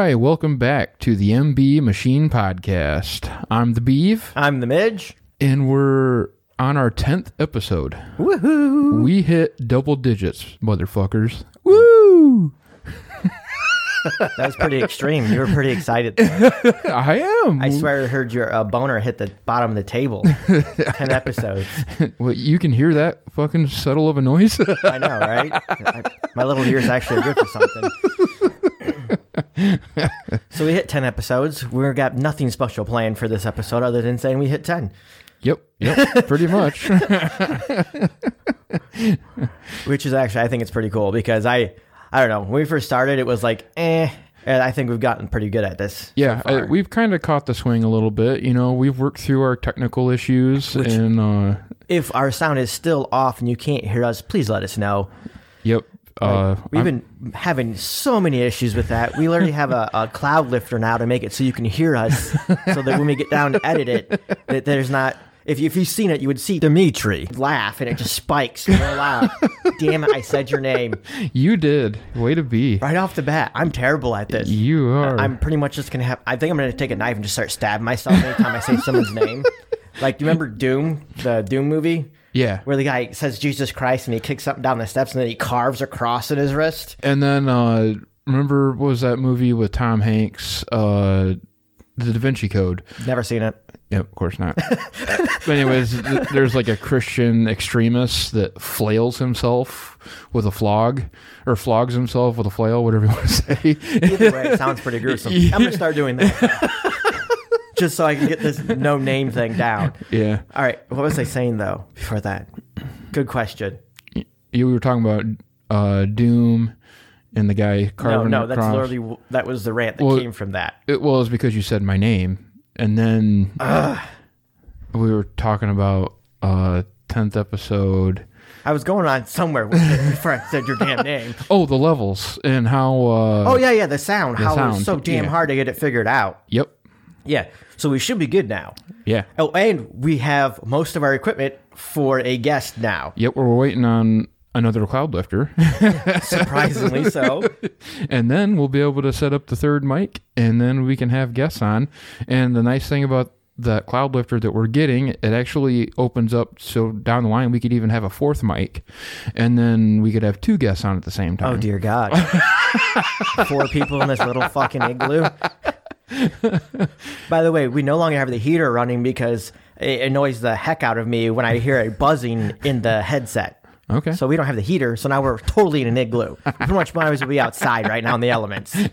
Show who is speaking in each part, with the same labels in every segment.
Speaker 1: right, welcome back to the MB Machine Podcast. I'm the Beeve,
Speaker 2: I'm the Midge.
Speaker 1: and we're on our 10th episode.
Speaker 2: Woohoo!
Speaker 1: We hit double digits, motherfuckers. Woo!
Speaker 2: That was pretty extreme. You were pretty excited. there.
Speaker 1: I am.
Speaker 2: I swear I heard your uh, boner hit the bottom of the table. Ten episodes.
Speaker 1: Well, you can hear that fucking subtle of a noise?
Speaker 2: I know, right? I, my little ears actually are good for something. So we hit ten episodes. We got nothing special planned for this episode other than saying we hit ten,
Speaker 1: yep, yep, pretty much.
Speaker 2: which is actually I think it's pretty cool because I I don't know when we first started it was like eh, and I think we've gotten pretty good at this.
Speaker 1: Yeah,
Speaker 2: so
Speaker 1: I, we've kind of caught the swing a little bit. You know, we've worked through our technical issues, and uh,
Speaker 2: if our sound is still off and you can't hear us, please let us know.
Speaker 1: yep. Uh,
Speaker 2: We've
Speaker 1: I'm-
Speaker 2: been having so many issues with that. We literally have a, a cloud lifter now to make it so you can hear us, so that when we get down to edit it, that there's not. If, you, if you've seen it, you would see Dimitri laugh, and it just spikes real loud. Damn it! I said your name
Speaker 1: you did. Way to be.
Speaker 2: right off the bat. I'm terrible at this.
Speaker 1: You are.
Speaker 2: I'm pretty much just gonna have. I think I'm gonna take a knife and just start stabbing myself anytime I say someone's name. Like, do you remember Doom, the Doom movie?
Speaker 1: Yeah.
Speaker 2: Where the guy says Jesus Christ and he kicks something down the steps and then he carves a cross in his wrist.
Speaker 1: And then uh, remember what was that movie with Tom Hanks? Uh, the Da Vinci Code.
Speaker 2: Never seen it.
Speaker 1: Yeah, of course not. but anyways, th- there's like a Christian extremist that flails himself with a flog, or flogs himself with a flail, whatever you want to say.
Speaker 2: Either way, it sounds pretty gruesome. I'm gonna start doing that. Just so I can get this no name thing down.
Speaker 1: yeah,
Speaker 2: All right, what was I saying though before that? Good question.
Speaker 1: you were talking about uh, Doom and the guy
Speaker 2: No,
Speaker 1: carving
Speaker 2: no,
Speaker 1: a
Speaker 2: that's literally that was the rant that
Speaker 1: Well-
Speaker 2: came from that.
Speaker 1: It was because you said my name, and then we were talking about uh tenth episode.
Speaker 2: I was going on somewhere before I said your damn name.
Speaker 1: Oh, the levels and how. uh
Speaker 2: Oh yeah, yeah, the sound. how it
Speaker 1: sound,
Speaker 2: was so damn
Speaker 1: yeah.
Speaker 2: hard to get it figured out.
Speaker 1: Yep.
Speaker 2: Yeah, so we should be good now.
Speaker 1: Yeah.
Speaker 2: Oh, and we have most of our equipment for a guest now.
Speaker 1: Yep. We're waiting on another cloud lifter,
Speaker 2: Surprisingly so.
Speaker 1: and then we'll be able to set up the third mic, and then we can have guests on. And the nice thing about that cloud lifter that we're getting, it actually opens up so down the line we could even have a fourth mic, and then we could have two guests on at the same time.
Speaker 2: Oh
Speaker 1: time.
Speaker 2: dear God. Four people in this little fucking igloo. By the way, we no longer have the heater running because it annoys the heck out of me when I hear a buzzing in the headset.
Speaker 1: Okay.
Speaker 2: So we don't have the heater, so now we're totally in an igloo. Pretty much might as well be outside right now in the elements.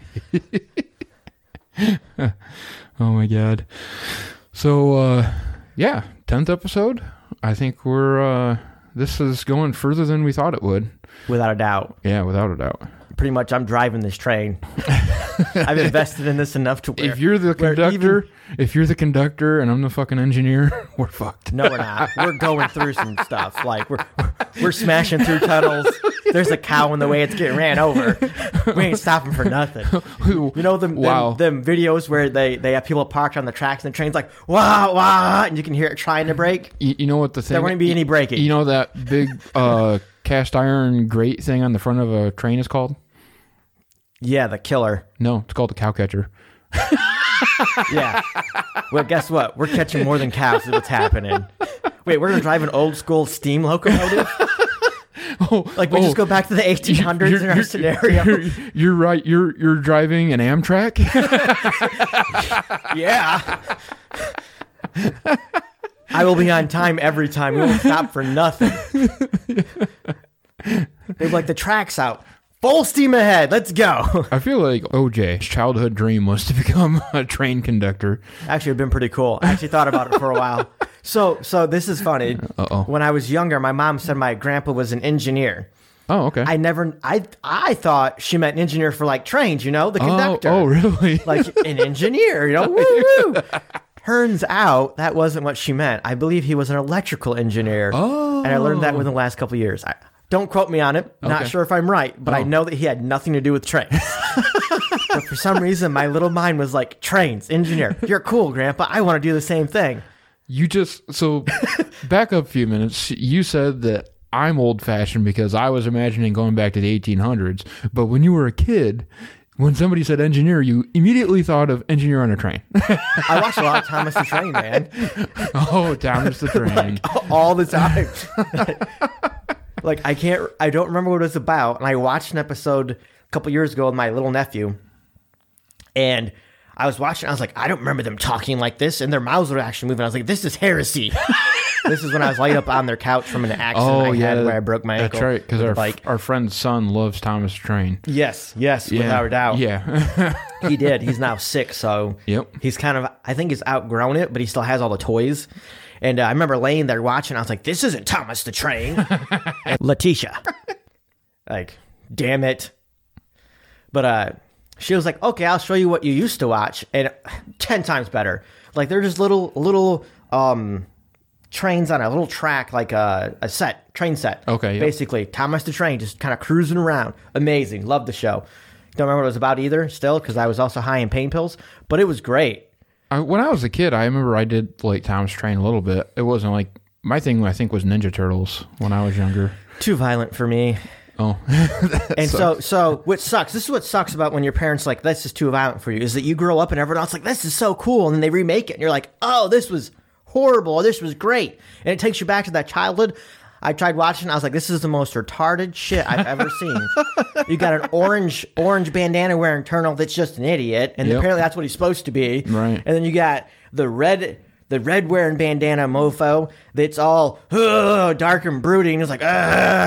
Speaker 1: Oh my god. So uh yeah, 10th episode. I think we're uh this is going further than we thought it would.
Speaker 2: Without a doubt.
Speaker 1: Yeah, without a doubt.
Speaker 2: Pretty much I'm driving this train. I've invested in this enough to where
Speaker 1: If you're the conductor, if you're the conductor and I'm the fucking engineer, we're fucked.
Speaker 2: No, we're not. We're going through some stuff. Like we're we're smashing through tunnels. There's a cow in the way. It's getting ran over. We ain't stopping for nothing. You know them,
Speaker 1: Wow.
Speaker 2: them, them videos where they, they have people parked on the tracks and the train's like wow wow and you can hear it trying to brake.
Speaker 1: You, you know what the thing
Speaker 2: There won't be any braking.
Speaker 1: You know that big uh cast iron grate thing on the front of a train is called?
Speaker 2: Yeah, the killer.
Speaker 1: No, it's called the cow catcher.
Speaker 2: Yeah. well, guess what? We're catching more than cows. Is what's happening. Wait, we're gonna drive an old school steam locomotive.
Speaker 1: Oh,
Speaker 2: Like we
Speaker 1: oh,
Speaker 2: just go back to the 1800s
Speaker 1: you're-
Speaker 2: in our
Speaker 1: you're-
Speaker 2: scenario.
Speaker 1: You're, you're right. You're you're driving an Amtrak.
Speaker 2: Yeah. I will be on time every time. We won't stop for nothing. They're like the tracks out. Full steam ahead. Let's go.
Speaker 1: I feel like OJ's childhood dream was to become a train conductor.
Speaker 2: Actually, it'd been pretty cool. I actually thought about it for a while. So, so this is funny.
Speaker 1: Uh-oh.
Speaker 2: When I was younger, my mom said my grandpa was an engineer.
Speaker 1: Oh, okay.
Speaker 2: I never, I, I thought she meant an engineer for like trains. You know, the
Speaker 1: oh,
Speaker 2: conductor.
Speaker 1: oh, really?
Speaker 2: like an engineer, you know. Woo, woo. Turns out that wasn't what she meant. I believe he was an electrical engineer.
Speaker 1: Oh.
Speaker 2: And I learned that within the last couple of years. I, don't quote me on it. Not
Speaker 1: Okay.
Speaker 2: sure if I'm right, but I
Speaker 1: Oh.
Speaker 2: know that he had nothing to do with trains. but for some reason, my little mind was like, trains, engineer. You're cool, Grandpa. I want to do the same thing.
Speaker 1: You just so back up a few minutes. You said that I'm old fashioned because I was imagining going back to the 1800s. But when you were a kid, when somebody said engineer, you immediately thought of engineer on a train.
Speaker 2: I watched a lot of Thomas the Train, man,
Speaker 1: oh, Thomas the Train.
Speaker 2: all the time. Like I can't, I don't remember what it was about, and I watched an episode a couple years ago with my little nephew, and I was watching. I was like, I don't remember them talking like this, and their mouths were actually moving. I was like, this is heresy. this is when I was laid up on their couch from an accident
Speaker 1: Oh
Speaker 2: I
Speaker 1: yeah,
Speaker 2: had where I broke my
Speaker 1: That's
Speaker 2: ankle.
Speaker 1: right, because our
Speaker 2: bike.
Speaker 1: our friend's son loves Thomas Train.
Speaker 2: Yes, yes,
Speaker 1: Yeah,
Speaker 2: without a doubt.
Speaker 1: Yeah.
Speaker 2: he did. He's now sick, so
Speaker 1: Yep.
Speaker 2: he's kind of. I think he's outgrown it, but he still has all the toys. And uh, I remember laying there watching. I was like, "This isn't Thomas the Train." Letitia, like, damn it. But uh, she was like, "Okay, I'll show you what you used to watch," and ten times better. Like they're just little little um trains on a little track, like a, a set train set.
Speaker 1: Okay, yep.
Speaker 2: basically Thomas the Train just kind of cruising around. Amazing, love the show. Don't remember what it was about either, still, because I was also high in pain pills. But it was great.
Speaker 1: I, when I was a kid, I remember I did like Thomas Train a little bit. It wasn't like my thing. I think was Ninja Turtles when I was younger.
Speaker 2: Too violent for me.
Speaker 1: Oh,
Speaker 2: And so, so what sucks? This is what sucks about when your parents like this is too violent for you. Is that you grow up and everyone else like this is so cool, and then they remake it, and you're like, oh, this was horrible, or this was great, and it takes you back to that childhood. I tried watching. I was like, "This is the most retarded shit I've ever seen." you got an orange orange bandana wearing Turtle that's just an idiot, and
Speaker 1: Yep.
Speaker 2: apparently that's what he's supposed to be.
Speaker 1: Right.
Speaker 2: And then you got the red the red wearing bandana mofo that's all dark and brooding. It's like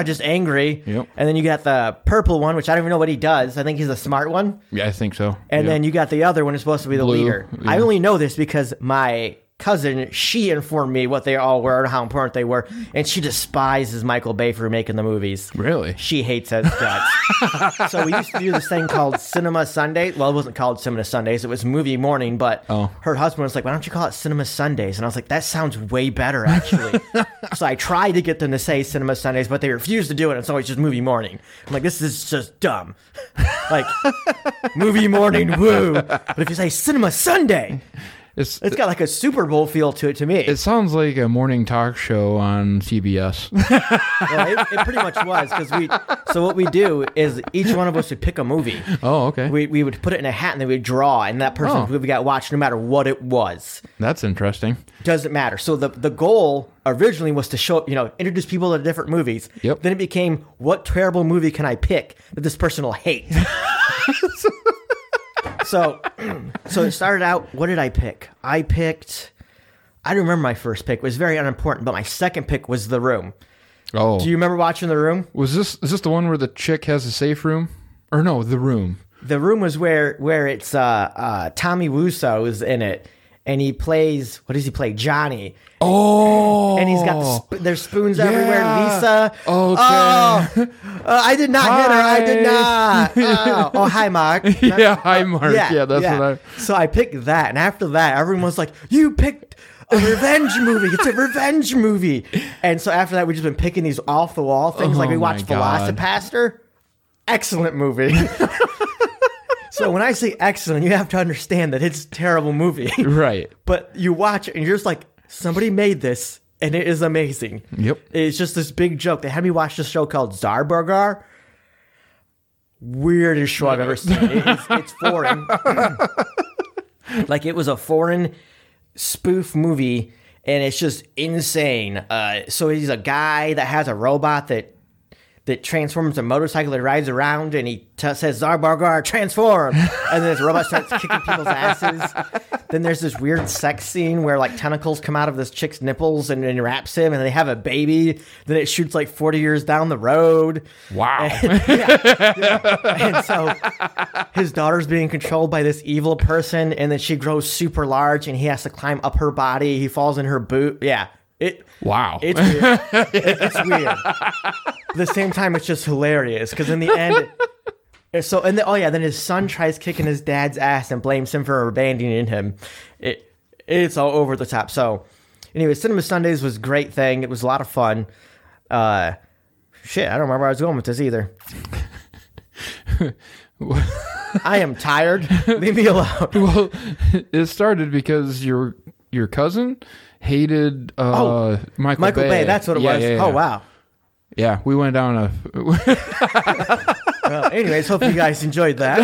Speaker 2: just angry.
Speaker 1: Yep.
Speaker 2: And then you got the purple one, which I don't even know what he does. I think he's a smart one.
Speaker 1: yeah, I think so.
Speaker 2: And
Speaker 1: Yeah.
Speaker 2: then you got the other one who's supposed to be the
Speaker 1: Blue,
Speaker 2: leader. I only know this because my cousin, she informed me what they all were and how important they were. And she despises Michael Bay for making the movies.
Speaker 1: really,
Speaker 2: She hates his guts. so we used to do this thing called Cinema Sunday. Well, it wasn't called Cinema Sundays. It was movie morning. But
Speaker 1: Oh.
Speaker 2: her husband was like, "Why don't you call it Cinema Sundays?" And I was like, "That sounds way better, actually." so I tried to get them to say Cinema Sundays, but they refused to do it. It's always just movie morning. I'm like, "This is just dumb." like movie morning, woo. But if you say Cinema Sunday,
Speaker 1: it's
Speaker 2: it's got like a Super Bowl feel to it to me.
Speaker 1: it sounds like a morning talk show on CBS.
Speaker 2: Well, it, it pretty much was because we. So what we do is each one of us would pick a movie.
Speaker 1: oh, okay,
Speaker 2: We, we would put it in a hat and then we'd draw, and that person
Speaker 1: Oh.
Speaker 2: movie got watched no matter what it was.
Speaker 1: that's interesting.
Speaker 2: Doesn't matter. So the the goal originally was to show you know introduce people to different movies.
Speaker 1: Yep.
Speaker 2: Then it became what terrible movie can I pick that this person will hate. so so it started out. What did I pick? I picked. I don't remember my first pick. It was very unimportant, but my second pick was The Room.
Speaker 1: Oh,
Speaker 2: Do you remember watching The Room?
Speaker 1: was this is this the one where the chick has a safe room? Or no, the room.
Speaker 2: The room was where where it's uh, uh, Tommy Wiseau is in it, and he plays what does he play? Johnny,
Speaker 1: Oh,
Speaker 2: and he's got the sp- there's spoons everywhere. Lisa,
Speaker 1: Okay.
Speaker 2: oh, uh, I did not hit her. I did not. Oh, oh, hi, Mark.
Speaker 1: yeah, hi Mark. Yeah, that's what I.
Speaker 2: So I picked that, and after that, everyone was like, "You picked." A revenge movie. It's a revenge movie. And so after that, we've just been picking these off the wall things. like
Speaker 1: Oh
Speaker 2: we watched. Velocipastor. Excellent movie. So when I say excellent, you have to understand that it's a terrible movie.
Speaker 1: Right.
Speaker 2: but you watch it and you're just like, somebody made this and it is amazing.
Speaker 1: Yep.
Speaker 2: It's just this big joke. They had me watch this show called Zaborgar. Weirdest show I've ever seen. It is, it's foreign. like it was a foreign spoof movie and it's just insane. Uh, so he's a guy that has a robot that that transforms a motorcycle that rides around and he t- says Zaborgar transform and then this robot starts kicking people's asses. Then there's this weird sex scene where like tentacles come out of this chick's nipples and, and wraps him and they have a baby. Then it shoots like 40 years down the road.
Speaker 1: Wow.
Speaker 2: yeah, yeah. And so his daughter's being controlled by this evil person, and then she grows super large, and he has to climb up her body. He falls in her boot. Yeah, it.
Speaker 1: Wow.
Speaker 2: It's weird. It's weird. At the same time, it's just hilarious because in the end. So and then, oh yeah, then his son tries kicking his dad's ass and blames him for abandoning him. It it's all over the top. So anyway, Cinema Sundays was a great thing. It was a lot of fun. Uh, shit, I don't remember where I was going with this either. I am tired. Leave me alone.
Speaker 1: well, it started because your your cousin hated uh,
Speaker 2: Oh,
Speaker 1: Michael,
Speaker 2: Michael Bay. That's what it
Speaker 1: Yeah,
Speaker 2: was.
Speaker 1: yeah, yeah.
Speaker 2: Oh wow.
Speaker 1: Yeah, we went down a.
Speaker 2: Well, anyways, hope you guys enjoyed that.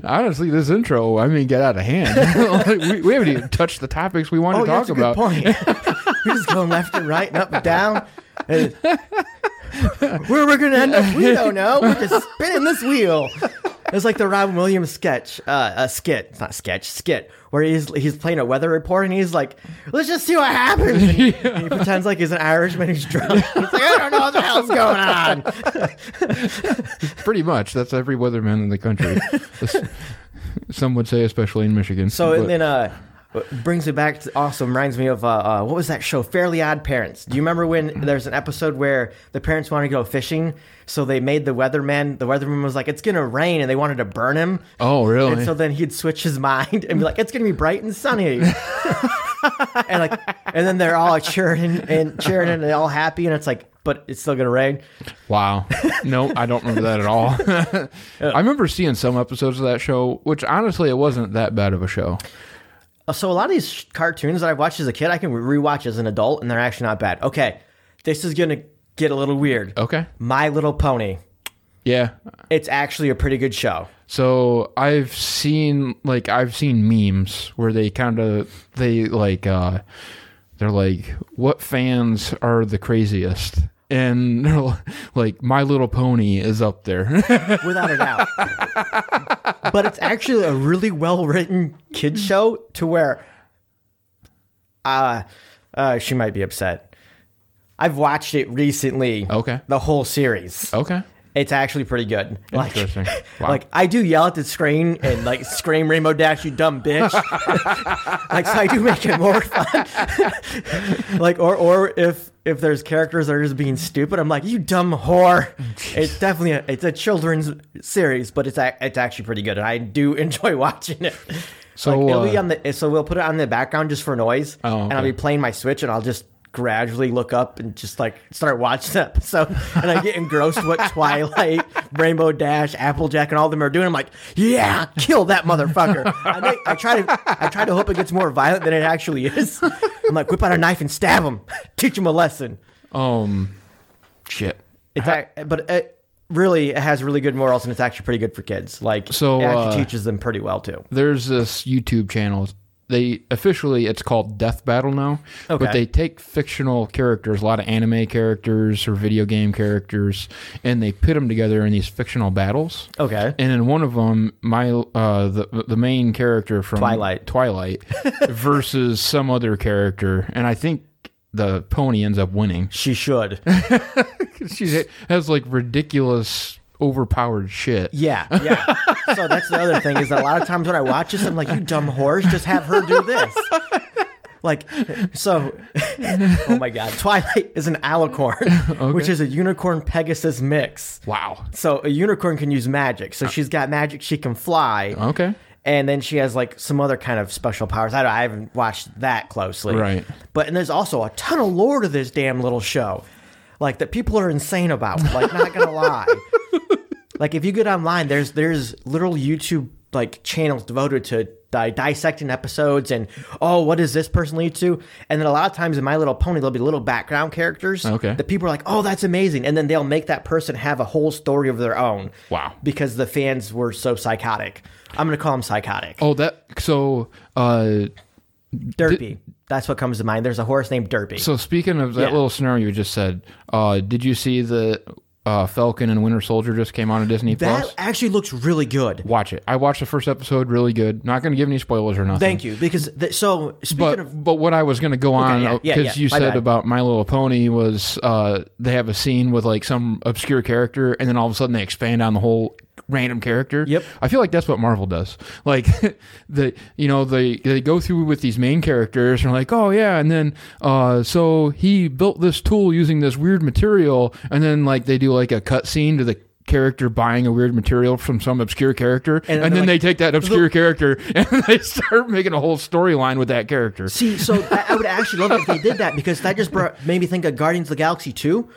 Speaker 1: Honestly, this intro, I mean, get out of hand. Like, we, we haven't even touched the topics we want
Speaker 2: Oh,
Speaker 1: to talk
Speaker 2: that's a good
Speaker 1: about.
Speaker 2: point. We're just going left and right and up and down. Where we're gonna end up, we don't know. We're just spinning this wheel. It's like the Robin Williams sketch, uh, a skit. It's not sketch, skit, where he's he's playing a weather report and he's like, "Let's just see what happens." And he, and he pretends like he's an Irishman who's drunk. He's like, "I don't know what the hell's going on."
Speaker 1: Pretty much. That's every weatherman in the country. Some would say, especially in Michigan.
Speaker 2: So
Speaker 1: But-
Speaker 2: and then uh brings me back to also reminds me of uh, uh what was that show Fairly Odd Parents. Do you remember when there's an episode where the parents wanted to go fishing, so they made the weatherman the weatherman was like it's going to rain and they wanted to burn him.
Speaker 1: oh, really?
Speaker 2: And so then he'd switch his mind and be like, "It's gonna be bright and sunny," and like, and then they're all cheering and cheering and they're all happy, and it's like, but it's still gonna rain.
Speaker 1: Wow. No, I don't remember that at all. I remember seeing some episodes of that show, which honestly, it wasn't that bad of a show.
Speaker 2: Uh, So a lot of these cartoons that I've watched as a kid, I can re- rewatch as an adult, and they're actually not bad. Okay, this is gonna get a little weird.
Speaker 1: Okay.
Speaker 2: My Little Pony.
Speaker 1: Yeah.
Speaker 2: It's actually a pretty good show.
Speaker 1: So I've seen like I've seen memes where they kind of they like uh they're like what fans are the craziest and they're like My Little Pony is up there.
Speaker 2: without a doubt. But it's actually a really well written kids show to where uh, uh she might be upset. I've watched it recently.
Speaker 1: Okay.
Speaker 2: The whole series.
Speaker 1: okay.
Speaker 2: It's actually pretty good. Like,
Speaker 1: Interesting. Wow.
Speaker 2: like I do yell at the screen and like scream Rainbow Dash, you dumb bitch. like so I do make it more fun. like or or if if there's characters that are just being stupid, I'm like, you dumb whore. It's definitely a, it's a children's series, but it's a, it's actually pretty good, and I do enjoy watching it.
Speaker 1: So,
Speaker 2: like, it'll be
Speaker 1: uh,
Speaker 2: on the so we'll put it on the background just for noise,
Speaker 1: Oh,
Speaker 2: and I'll be playing my Switch, and I'll just gradually look up and just like start watching the episode, and I get engrossed what Twilight, Rainbow Dash, Applejack, and all of them are doing. I'm like, yeah, kill that motherfucker. I, make, I try to I try to hope it gets more violent than it actually is. I'm like, whip out a knife and stab him, teach him a lesson.
Speaker 1: Um shit.
Speaker 2: It's ac- but it really it has really good morals, and it's actually pretty good for kids. Like,
Speaker 1: So,
Speaker 2: it actually
Speaker 1: uh,
Speaker 2: teaches them pretty well too.
Speaker 1: There's this YouTube channel. They officially it's called Death Battle now,
Speaker 2: Okay.
Speaker 1: but they take fictional characters, a lot of anime characters or video game characters, and they pit them together in these fictional battles.
Speaker 2: Okay.
Speaker 1: And in one of them, my uh, the the main character from
Speaker 2: Twilight.
Speaker 1: Twilight versus some other character, and I think the pony ends up winning.
Speaker 2: She should.
Speaker 1: She has like ridiculous, overpowered shit.
Speaker 2: Yeah, yeah. so that's the other thing is that a lot of times when I watch this, I'm like, you dumb horse, just have her do this. Like, so, oh my God. Twilight is an alicorn, which is a unicorn Pegasus mix.
Speaker 1: Wow.
Speaker 2: So a unicorn can use magic. So ah. she's got magic, she can fly.
Speaker 1: Okay.
Speaker 2: And then she has like some other kind of special powers. I, don't, I haven't watched that closely.
Speaker 1: Right.
Speaker 2: But and there's also a ton of lore to this damn little show, like that people are insane about. Like, not gonna lie. Like if you get online, there's there's literal YouTube like channels devoted to di- dissecting episodes and oh, what does this person lead to? And then a lot of times in My Little Pony, there'll be little background characters.
Speaker 1: Okay.
Speaker 2: That people are like, oh, that's amazing, and then they'll make that person have a whole story of their own.
Speaker 1: Wow.
Speaker 2: Because the fans were so psychotic. I'm gonna call them psychotic.
Speaker 1: Oh, that so. uh
Speaker 2: Derpy. That's what comes to mind. There's a horse named Derpy.
Speaker 1: So speaking of that
Speaker 2: Yeah.
Speaker 1: little scenario you just said, uh, did you see the uh, Falcon and Winter Soldier just came on a Disney
Speaker 2: that
Speaker 1: Plus?
Speaker 2: actually looks really good.
Speaker 1: Watch it. I watched the first episode. Really good. Not going to give any spoilers or nothing.
Speaker 2: Thank you. Because th- so speaking
Speaker 1: But
Speaker 2: of
Speaker 1: but what I was going to go on
Speaker 2: yeah,
Speaker 1: because
Speaker 2: yeah, yeah.
Speaker 1: you said
Speaker 2: bad.
Speaker 1: about My Little Pony was uh, they have a scene with like some obscure character and then all of a sudden they expand on the whole random character.
Speaker 2: Yep.
Speaker 1: I feel like that's what Marvel does. Like the you know they they go through with these main characters and like oh yeah and then uh so he built this tool using this weird material and then like they do like a cut scene to the character buying a weird material from some obscure character and,
Speaker 2: then
Speaker 1: then
Speaker 2: they're
Speaker 1: they take that obscure character and they start making a whole storyline with that character
Speaker 2: See, so I, I would actually love it if they did that because that just brought, made me think of Guardians of the Galaxy 2.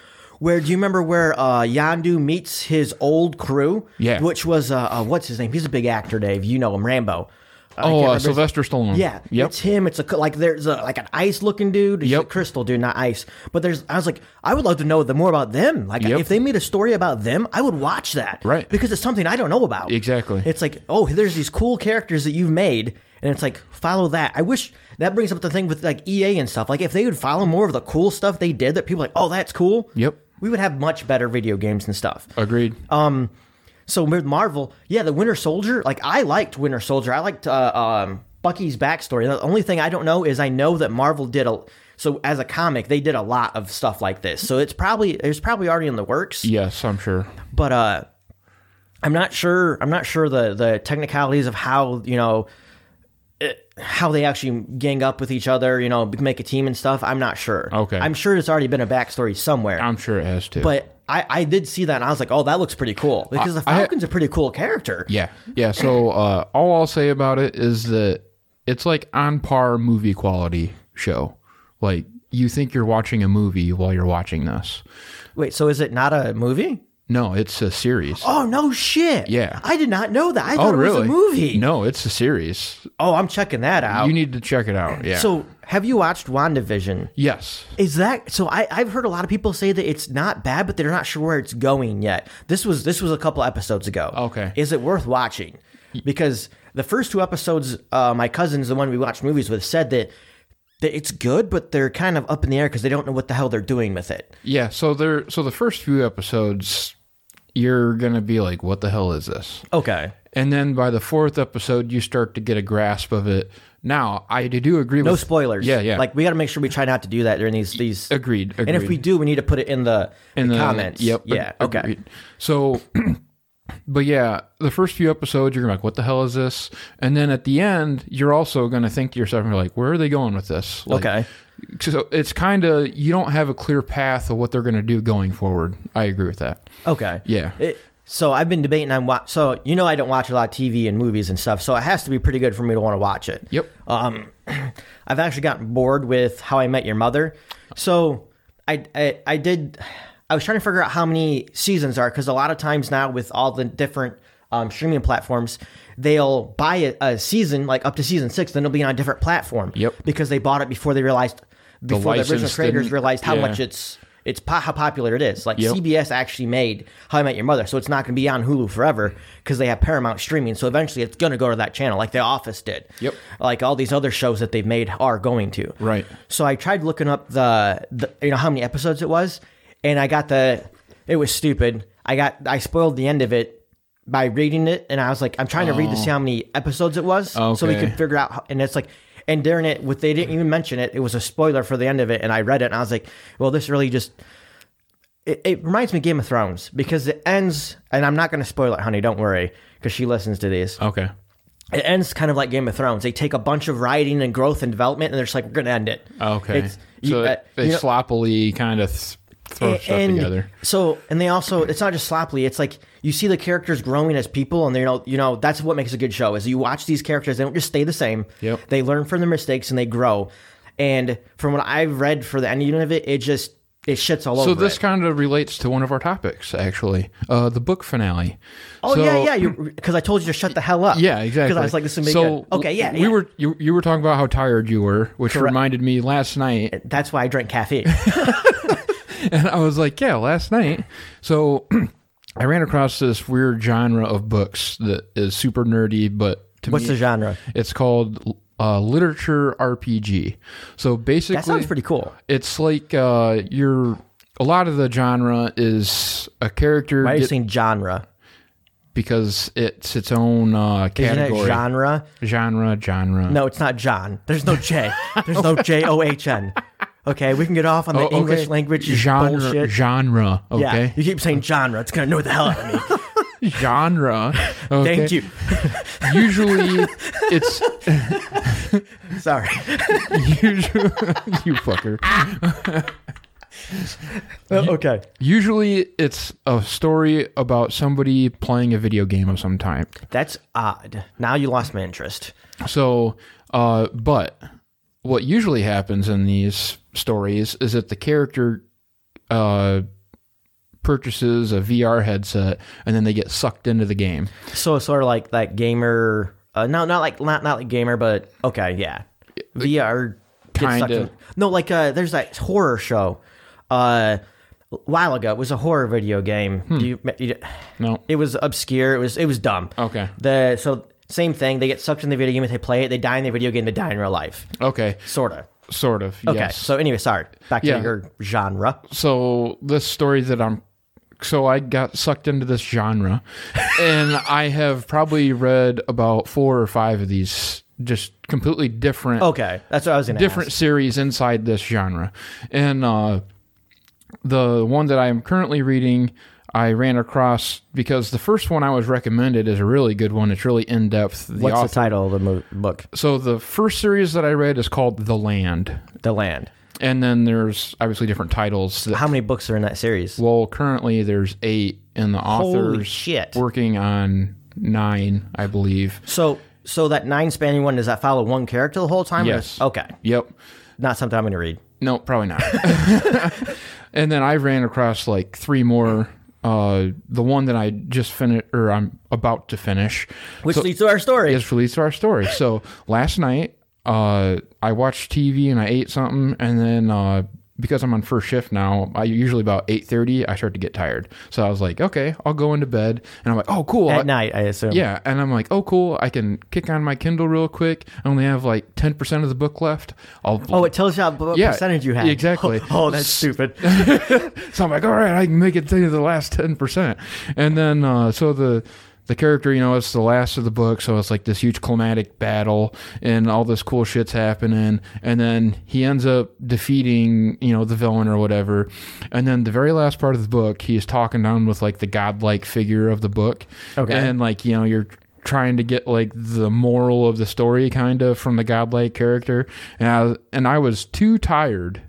Speaker 2: Where do you remember where uh, Yondu meets his old crew?
Speaker 1: Yeah.
Speaker 2: Which was uh, uh, what's his name? He's a big actor, Dave. You know him, Rambo. I
Speaker 1: Oh, uh, Sylvester Stallone.
Speaker 2: Yeah,
Speaker 1: Yep.
Speaker 2: it's him. It's a like there's a like an ice looking dude.
Speaker 1: Yep.
Speaker 2: a crystal dude, not ice. But there's I was like I would love to know the more about them. Like
Speaker 1: Yep.
Speaker 2: if they made a story about them, I would watch that.
Speaker 1: Right.
Speaker 2: because it's something I don't know about.
Speaker 1: Exactly.
Speaker 2: It's like oh, there's these cool characters that you've made, and it's like follow that. I wish that brings up the thing with like EA and stuff. Like if they would follow more of the cool stuff they did, that people are like oh that's cool.
Speaker 1: Yep.
Speaker 2: We would have much better video games and stuff.
Speaker 1: Agreed.
Speaker 2: So with Marvel, yeah, the Winter Soldier, like I liked Winter Soldier. I liked uh, um, Bucky's backstory. The only thing I don't know is I know that Marvel did a so as a comic they did a lot of stuff like this. So it's probably it's probably already in the works.
Speaker 1: yes, I'm sure.
Speaker 2: But uh, I'm not sure. I'm not sure the the technicalities of how you know. How they actually gang up with each other, you know, make a team and stuff. I'm not sure.
Speaker 1: Okay.
Speaker 2: I'm sure it's already been a backstory somewhere.
Speaker 1: I'm sure it has to.
Speaker 2: but I, I did see that and I was like, oh, that looks pretty cool because the
Speaker 1: I-
Speaker 2: Falcon's a pretty cool character.
Speaker 1: Yeah, yeah. So uh, all I'll say about it is that it's like on par movie quality show. Like you think you're watching a movie while you're watching this.
Speaker 2: Wait, so is it not a movie?
Speaker 1: No, it's a series.
Speaker 2: Oh no shit!
Speaker 1: Yeah.
Speaker 2: I did not know that. I
Speaker 1: oh,
Speaker 2: thought it was a movie.
Speaker 1: No, it's a series.
Speaker 2: Oh, I'm checking that out.
Speaker 1: You need to check it out. Yeah.
Speaker 2: So, have you watched WandaVision?
Speaker 1: yes.
Speaker 2: Is that so? I, I've heard a lot of people say that it's not bad, but they're not sure where it's going yet. This was this was a couple episodes ago.
Speaker 1: Okay.
Speaker 2: Is it worth watching? Because the first two episodes, uh, my cousins, the one we watched movies with, said that it's good, but they're kind of up in the air because they don't know what the hell they're doing with it.
Speaker 1: Yeah. So there. So the first few episodes, you're gonna be like, "What the hell is this?"
Speaker 2: Okay.
Speaker 1: And then by the fourth episode, you start to get a grasp of it. Now, I do agree with
Speaker 2: No
Speaker 1: with
Speaker 2: spoilers.
Speaker 1: Yeah, yeah.
Speaker 2: Like we got to make sure we try not to do that during these these.
Speaker 1: Agreed. agreed.
Speaker 2: And if we do, we need to put it in the,
Speaker 1: in
Speaker 2: the
Speaker 1: the
Speaker 2: comments.
Speaker 1: Yep.
Speaker 2: Yeah.
Speaker 1: ag-
Speaker 2: Okay.
Speaker 1: So, but yeah, the first few episodes, you're gonna be like, "What the hell is this?" And then at the end, you're also gonna think to yourself, "You're like, where are they going with this?" Like,
Speaker 2: Okay.
Speaker 1: So it's kind of you don't have a clear path of what they're gonna do going forward. I agree with that.
Speaker 2: Okay.
Speaker 1: Yeah.
Speaker 2: It, so I've been debating on what. So you know I don't watch a lot of TV and movies and stuff. So it has to be pretty good for me to want to watch it.
Speaker 1: Yep.
Speaker 2: Um, I've actually gotten bored with How I Met Your Mother. So I I, I did. I was trying to figure out how many seasons are because a lot of times now with all the different um, streaming platforms, they'll buy a, a season like up to season six, then it'll be on a different platform.
Speaker 1: Yep.
Speaker 2: Because they bought it before they realized before the, original creators realized how
Speaker 1: yeah.
Speaker 2: much it's it's po- how popular it is. Like
Speaker 1: Yep.
Speaker 2: CBS actually made How I Met Your Mother, so it's not going to be on Hulu forever because they have Paramount streaming. So eventually, it's going to go to that channel, like The Office did.
Speaker 1: Yep.
Speaker 2: Like all these other shows that they've made are going to.
Speaker 1: Right.
Speaker 2: So I tried looking up the, the you know how many episodes it was, and I got the it was stupid. I got I spoiled the end of it by reading it, and I was like, I'm trying to read to see how many episodes it was, so we
Speaker 1: Okay.
Speaker 2: could figure out. How, and it's like, and during it, with they didn't even mention it, it was a spoiler for the end of it, and I read it, and I was like, well, this really just. It, it reminds me of Game of Thrones because it ends, and I'm not going to spoil it, honey. Don't worry, because she listens to these
Speaker 1: Okay.
Speaker 2: it ends kind of like Game of Thrones. They take a bunch of writing and growth and development, and they're just like, we're going to end it.
Speaker 1: Okay.
Speaker 2: It's-
Speaker 1: so
Speaker 2: you- uh,
Speaker 1: they
Speaker 2: you know-
Speaker 1: sloppily kind of throw stuff
Speaker 2: and
Speaker 1: together.
Speaker 2: So, and they also, it's not just sloppily. It's like you see the characters growing as people, and they know, you know, that's what makes a good show. Is you watch these characters, they don't just stay the same.
Speaker 1: Yep.
Speaker 2: They learn from their mistakes and they grow. And from what I've read for the ending of it, it just it shits all
Speaker 1: So
Speaker 2: over.
Speaker 1: So
Speaker 2: this
Speaker 1: kind of relates to one of our topics, actually, uh, the book finale.
Speaker 2: Oh
Speaker 1: So-
Speaker 2: yeah, yeah. Because I told you to shut the hell up.
Speaker 1: Yeah, exactly.
Speaker 2: Because I was like, this would make
Speaker 1: so
Speaker 2: good. Okay, yeah,
Speaker 1: We
Speaker 2: yeah.
Speaker 1: were you, you were talking about how tired you were, which reminded me last night,
Speaker 2: That's why I drank caffeine.
Speaker 1: and I was like, yeah, last night. So I ran across this weird genre of books that is super nerdy, but to
Speaker 2: What's
Speaker 1: me,
Speaker 2: the genre?
Speaker 1: it's called uh, literature RPG. So basically,
Speaker 2: That sounds pretty cool.
Speaker 1: it's like uh, you're. A lot of the genre is a character
Speaker 2: Why are you saying genre?
Speaker 1: because it's its own uh,
Speaker 2: Isn't
Speaker 1: category.
Speaker 2: it genre?
Speaker 1: genre, genre.
Speaker 2: No, it's not John. There's no J. There's no J O H N. Okay, we can get off on the
Speaker 1: Oh, okay.
Speaker 2: English language
Speaker 1: genre,
Speaker 2: bullshit.
Speaker 1: genre.
Speaker 2: Yeah,
Speaker 1: Okay,
Speaker 2: you keep saying genre. It's gonna know the hell out of me.
Speaker 1: genre. Okay.
Speaker 2: Thank you.
Speaker 1: Usually, it's
Speaker 2: Sorry.
Speaker 1: usually you fucker.
Speaker 2: okay.
Speaker 1: Usually, it's a story about somebody playing a video game of some type.
Speaker 2: That's odd. Now you lost my interest.
Speaker 1: So, uh, but what usually happens in these stories is that the character uh, purchases a VR headset and then they get sucked into the game.
Speaker 2: So it's sort of like that gamer Uh, no, not like not not like gamer, but okay, yeah. VR
Speaker 1: Kinda.
Speaker 2: No, like uh, there's that horror show. Uh, a while ago, it was a horror video game.
Speaker 1: Hmm.
Speaker 2: Do you, you?
Speaker 1: No.
Speaker 2: It was obscure. It was it was dumb.
Speaker 1: Okay.
Speaker 2: The so same thing. They get sucked in the video game. If they play it, they die in the video game. They die in real life.
Speaker 1: Okay.
Speaker 2: Sorta.
Speaker 1: Sort of.
Speaker 2: Okay.
Speaker 1: Yes.
Speaker 2: So anyway, sorry. Back to your genre.
Speaker 1: so this story that I'm so I got sucked into this genre and I have probably read about four or five of these just completely different
Speaker 2: Okay, that's what I was gonna
Speaker 1: different
Speaker 2: ask.
Speaker 1: series inside this genre. And uh the one that I am currently reading I ran across because the first one I was recommended is a really good one. It's really in depth. The
Speaker 2: What's
Speaker 1: author-
Speaker 2: the title of the mo- book?
Speaker 1: so the first series that I read is called The Land.
Speaker 2: The Land.
Speaker 1: And then there's obviously different titles. That,
Speaker 2: How many books are in that series?
Speaker 1: well, currently there's eight, and the author's
Speaker 2: shit!
Speaker 1: working on nine, I believe.
Speaker 2: So, so that nine spanning one does that follow one character the whole time? or-
Speaker 1: Yes.
Speaker 2: Okay,
Speaker 1: Yep.
Speaker 2: not something I'm going to read.
Speaker 1: No, probably not. and then I ran across like three more. Uh, the one that I just finished, or I'm about to finish,
Speaker 2: Which
Speaker 1: So-
Speaker 2: leads to our story.
Speaker 1: is leads to our story. So last night, uh, I watched TV and I ate something, and then uh, because I'm on first shift now, I usually about eight thirty I start to get tired. So I was like, okay, I'll go into bed, and I'm like, oh, cool. I-
Speaker 2: At night, I assume.
Speaker 1: yeah, and I'm like, oh, cool. I can kick on my Kindle real quick. I only have like ten percent of the book left. I'll
Speaker 2: Oh, it tells you how, what
Speaker 1: Yeah,
Speaker 2: percentage you have.
Speaker 1: exactly.
Speaker 2: Oh, that's stupid.
Speaker 1: So I'm like, all right, I can make it to the last ten percent, and then uh, so the the character, you know, it's the last of the book, so it's like this huge climatic battle, and all this cool shit's happening, and then he ends up defeating, you know, the villain or whatever, and then the very last part of the book, he's talking down with like the godlike figure of the book,
Speaker 2: Okay.
Speaker 1: and like you know, you're trying to get like the moral of the story kind of from the godlike character and I, and I was too tired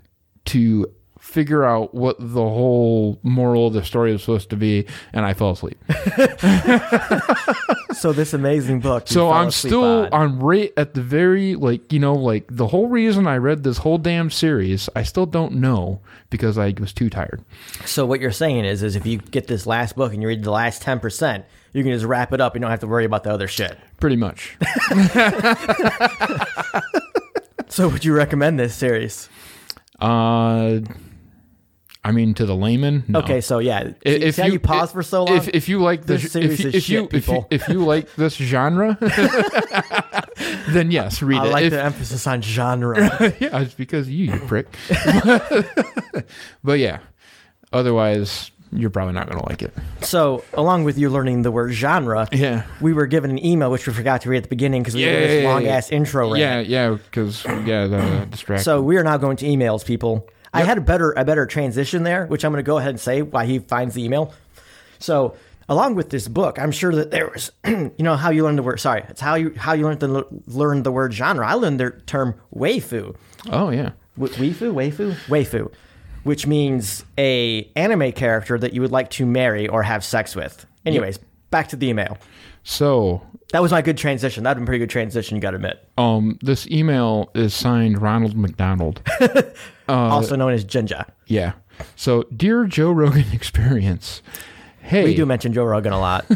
Speaker 1: to figure out what the whole moral of the story was supposed to be and I fell asleep.
Speaker 2: so this amazing book.
Speaker 1: so I'm still
Speaker 2: on.
Speaker 1: I'm right at the very like you know like the whole reason I read this whole damn series I still don't know because I was too tired.
Speaker 2: So what you're saying is, is if you get this last book and you read the last ten percent, you can just wrap it up. and You don't have to worry about the other shit.
Speaker 1: Pretty much.
Speaker 2: So would you recommend this series?
Speaker 1: uh I mean to the layman no.
Speaker 2: Okay, so yeah,
Speaker 1: If
Speaker 2: see how you pause for so long.
Speaker 1: If, if you like this, if, you-
Speaker 2: is
Speaker 1: if you if you
Speaker 2: people.
Speaker 1: if you like this genre, then yes, read
Speaker 2: I
Speaker 1: it.
Speaker 2: I like
Speaker 1: If-
Speaker 2: the emphasis on genre.
Speaker 1: yeah, it's because you, you prick. but yeah, otherwise you're probably not gonna like it.
Speaker 2: so along with you learning the word genre,
Speaker 1: Yeah,
Speaker 2: we were given an email which we forgot to read at the beginning because we
Speaker 1: Yeah, yeah,
Speaker 2: this
Speaker 1: yeah,
Speaker 2: long
Speaker 1: yeah.
Speaker 2: ass intro. rant.
Speaker 1: yeah, yeah. Because yeah, uh, the distraction.
Speaker 2: So we are now going to emails, people. I had a better a better transition there, which I'm going to go ahead and say why he finds the email. So along with this book, I'm sure that there was, you know, how you learn the word. Sorry, it's how you how you learned to learn the word genre. I learned the term waifu,
Speaker 1: oh yeah,
Speaker 2: w- waifu, waifu, waifu, which means a anime character that you would like to marry or have sex with. Anyways, back to the email.
Speaker 1: so
Speaker 2: That was my good transition. That'd been a pretty good transition. You got to admit.
Speaker 1: um, this email is signed Ronald McDonald.
Speaker 2: also known as Jinja.
Speaker 1: yeah. So dear Joe Rogan Experience. Hey,
Speaker 2: We do mention Joe Rogan a lot.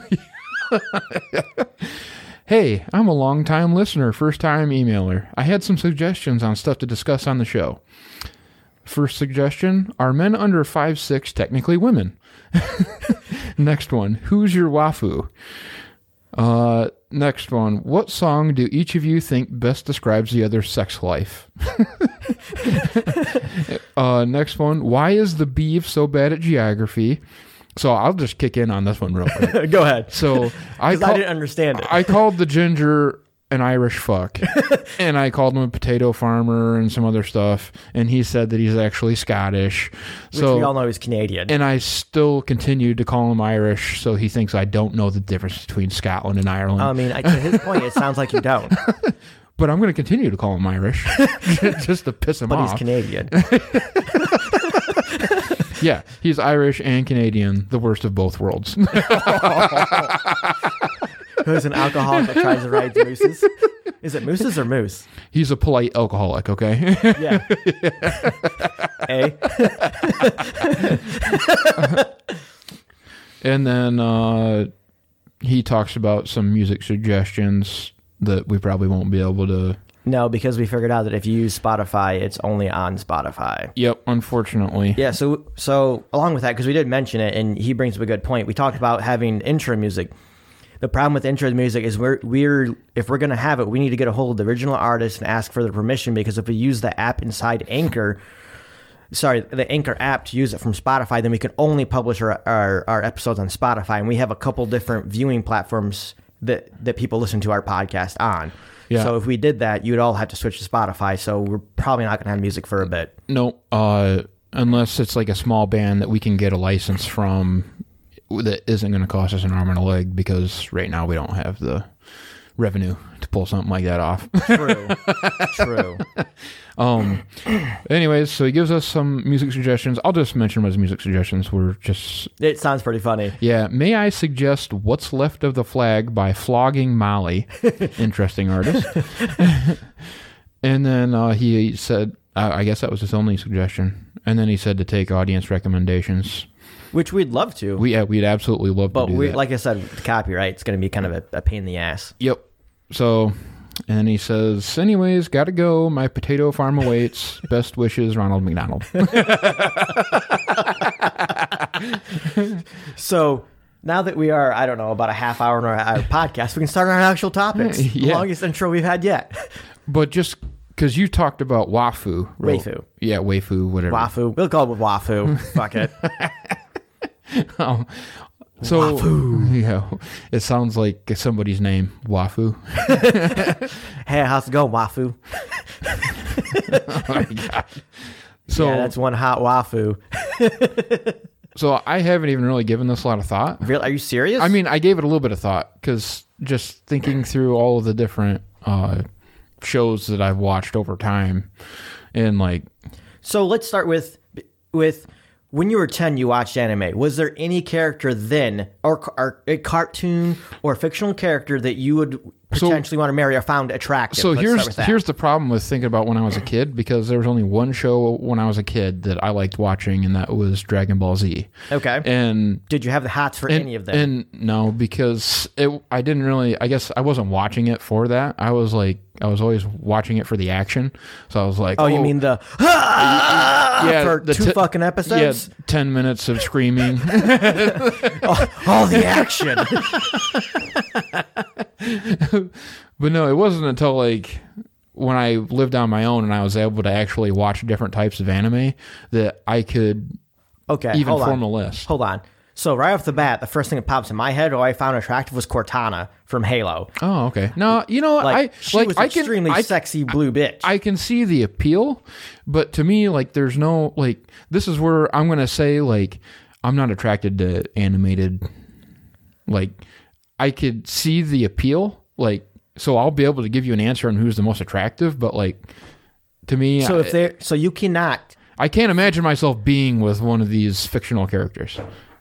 Speaker 1: Hey, I'm a long time listener, first time emailer. I had some suggestions on stuff to discuss on the show. First suggestion Are men under five six technically women? next one Who's your wafu? Uh, next one What song do each of you think best describes the other's sex life? uh, next one Why is the Beeve so bad at geography? So I'll just kick in on this one real quick.
Speaker 2: Go ahead.
Speaker 1: So I call-
Speaker 2: didn't understand it.
Speaker 1: I called the ginger an Irish fuck, and I called him a potato farmer and some other stuff, and he said that he's actually Scottish.
Speaker 2: Which we all know he's Canadian.
Speaker 1: and I still continued to call him Irish, so he thinks I don't know the difference between Scotland and Ireland.
Speaker 2: I mean, I- to his point, it sounds like you don't,
Speaker 1: but I'm going to continue to call him Irish, just to piss him off.
Speaker 2: but he's. Canadian.
Speaker 1: yeah, he's Irish and Canadian, the worst of both worlds.
Speaker 2: Who's an alcoholic that tries to ride mooses? Is it mooses or moose?
Speaker 1: he's a polite alcoholic. Okay.
Speaker 2: Yeah. A.
Speaker 1: And then uh, he talks about some music suggestions. that we probably won't be able to.
Speaker 2: No, because we figured out that if you use Spotify, it's only on Spotify.
Speaker 1: Yep, unfortunately.
Speaker 2: Yeah, so so along with that, because we did mention it, and he brings up a good point. We talked about having intro music. The problem with intro music is we're we're if we're gonna have it, we need to get a hold of the original artist and ask for their permission. Because if we use the app inside Anchor, sorry, the Anchor app to use it from Spotify, then we can only publish our our, our episodes on Spotify, and we have a couple different viewing platforms that that people listen to our podcast on.
Speaker 1: Yeah.
Speaker 2: So if we did that, you'd all have to switch to Spotify. So we're probably not gonna have music for a bit.
Speaker 1: No, uh, unless it's like a small band that we can get a license from that isn't going to cost us an arm and a leg because right now we don't have the revenue to pull something like that off.
Speaker 2: True. True.
Speaker 1: um, anyways, so he gives us some music suggestions. I'll just mention his music suggestions. We're just
Speaker 2: It sounds pretty funny.
Speaker 1: yeah. May I suggest "What's Left of the Flag" by Flogging Molly? Interesting artist. and then uh, he said, I I guess that was his only suggestion. And then he said to take audience recommendations.
Speaker 2: Which we'd love to.
Speaker 1: We yeah, we'd absolutely love
Speaker 2: but
Speaker 1: to But
Speaker 2: we,
Speaker 1: that.
Speaker 2: like I said, copyright, it's going to be kind of a, a pain in the ass.
Speaker 1: yep. So, and he says, anyways, gotta go. My potato farm awaits. Best wishes, Ronald McDonald.
Speaker 2: So now that we are, I don't know, about a half hour in our, podcast, we can start on our actual topics. The
Speaker 1: Yeah.
Speaker 2: longest intro we've had yet.
Speaker 1: but just because you talked about wafu,
Speaker 2: Wafu.
Speaker 1: Yeah, wafu, whatever.
Speaker 2: Wafu. We'll call it Wafu. Fuck it.
Speaker 1: Um, so yeah, it sounds like somebody's name, wafu.
Speaker 2: Hey, how's it going, Wafu?
Speaker 1: oh my god. So
Speaker 2: yeah, that's one hot Wafu.
Speaker 1: so I haven't even really given this a lot of thought.
Speaker 2: Real? Are you serious?
Speaker 1: I mean, I gave it a little bit of thought because just thinking through all of the different uh, shows that I've watched over time, and like,
Speaker 2: So let's start with with when you were 10 you watched anime was there any character then or, or a cartoon or a fictional character that you would potentially want to marry or found attractive
Speaker 1: so
Speaker 2: Let's
Speaker 1: here's here's the problem with thinking about when I was a kid because there was only one show when I was a kid that I liked watching, and that was Dragon Ball Z.
Speaker 2: okay
Speaker 1: And
Speaker 2: did you have the hats for
Speaker 1: and,
Speaker 2: any of them
Speaker 1: And no, because it, I didn't really. I guess I wasn't watching it for that. I was like, I was always watching it for the action. So I was like,
Speaker 2: oh you oh. mean the yeah for
Speaker 1: the
Speaker 2: two
Speaker 1: t-
Speaker 2: fucking episodes
Speaker 1: Yeah, ten minutes of screaming.
Speaker 2: Oh, all the action
Speaker 1: but no, it wasn't until like when I lived on my own and I was able to actually watch different types of anime that I could
Speaker 2: okay
Speaker 1: even form
Speaker 2: on
Speaker 1: a list.
Speaker 2: hold on so right off the bat the first thing that pops in my head or i found attractive was cortana from halo
Speaker 1: Oh, okay. No, you know,
Speaker 2: like
Speaker 1: I
Speaker 2: she
Speaker 1: like
Speaker 2: was
Speaker 1: I can
Speaker 2: extremely
Speaker 1: I,
Speaker 2: sexy blue bitch
Speaker 1: I can see the appeal, but to me, like, there's no like. This is where I'm gonna say like I'm not attracted to animated. Like, I could see the appeal, like, so I'll be able to give you an answer on who's the most attractive. But like, to me,
Speaker 2: so if they so you cannot
Speaker 1: I can't imagine myself being with one of these fictional characters.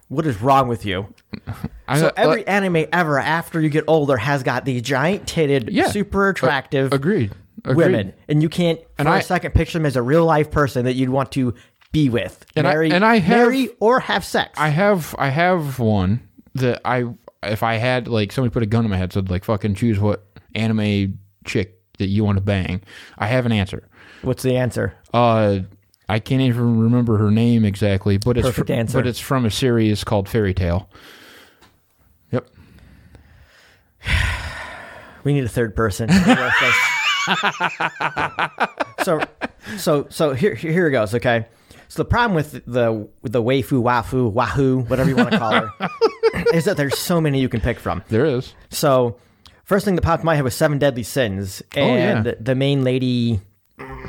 Speaker 2: What is wrong with you
Speaker 1: I,
Speaker 2: So every
Speaker 1: uh,
Speaker 2: anime ever after you get older has got these giant titted,
Speaker 1: Yeah.
Speaker 2: super attractive
Speaker 1: agreed. Agreed.
Speaker 2: women, and you can't for
Speaker 1: And
Speaker 2: a
Speaker 1: I-
Speaker 2: second picture them as a real life person that you'd want to be with,
Speaker 1: And I-
Speaker 2: marry,
Speaker 1: and I have-
Speaker 2: marry or have sex.
Speaker 1: I have I have one that I if I had like somebody put a gun in my head said like fucking choose what anime chick that you want to bang. I have an answer.
Speaker 2: What's the answer?
Speaker 1: Uh I can't even remember her name exactly, but it's fr- but it's from a series called Fairy Tail. Yep.
Speaker 2: We need a third person. to work this. so, so, so here, here it goes. Okay. So the problem with the with the waifu, wafu, wahoo, whatever you want to call her, is that there's so many you can pick from.
Speaker 1: There is.
Speaker 2: So, first thing that popped in my head was Seven Deadly Sins,
Speaker 1: Oh, yeah.
Speaker 2: and the main lady.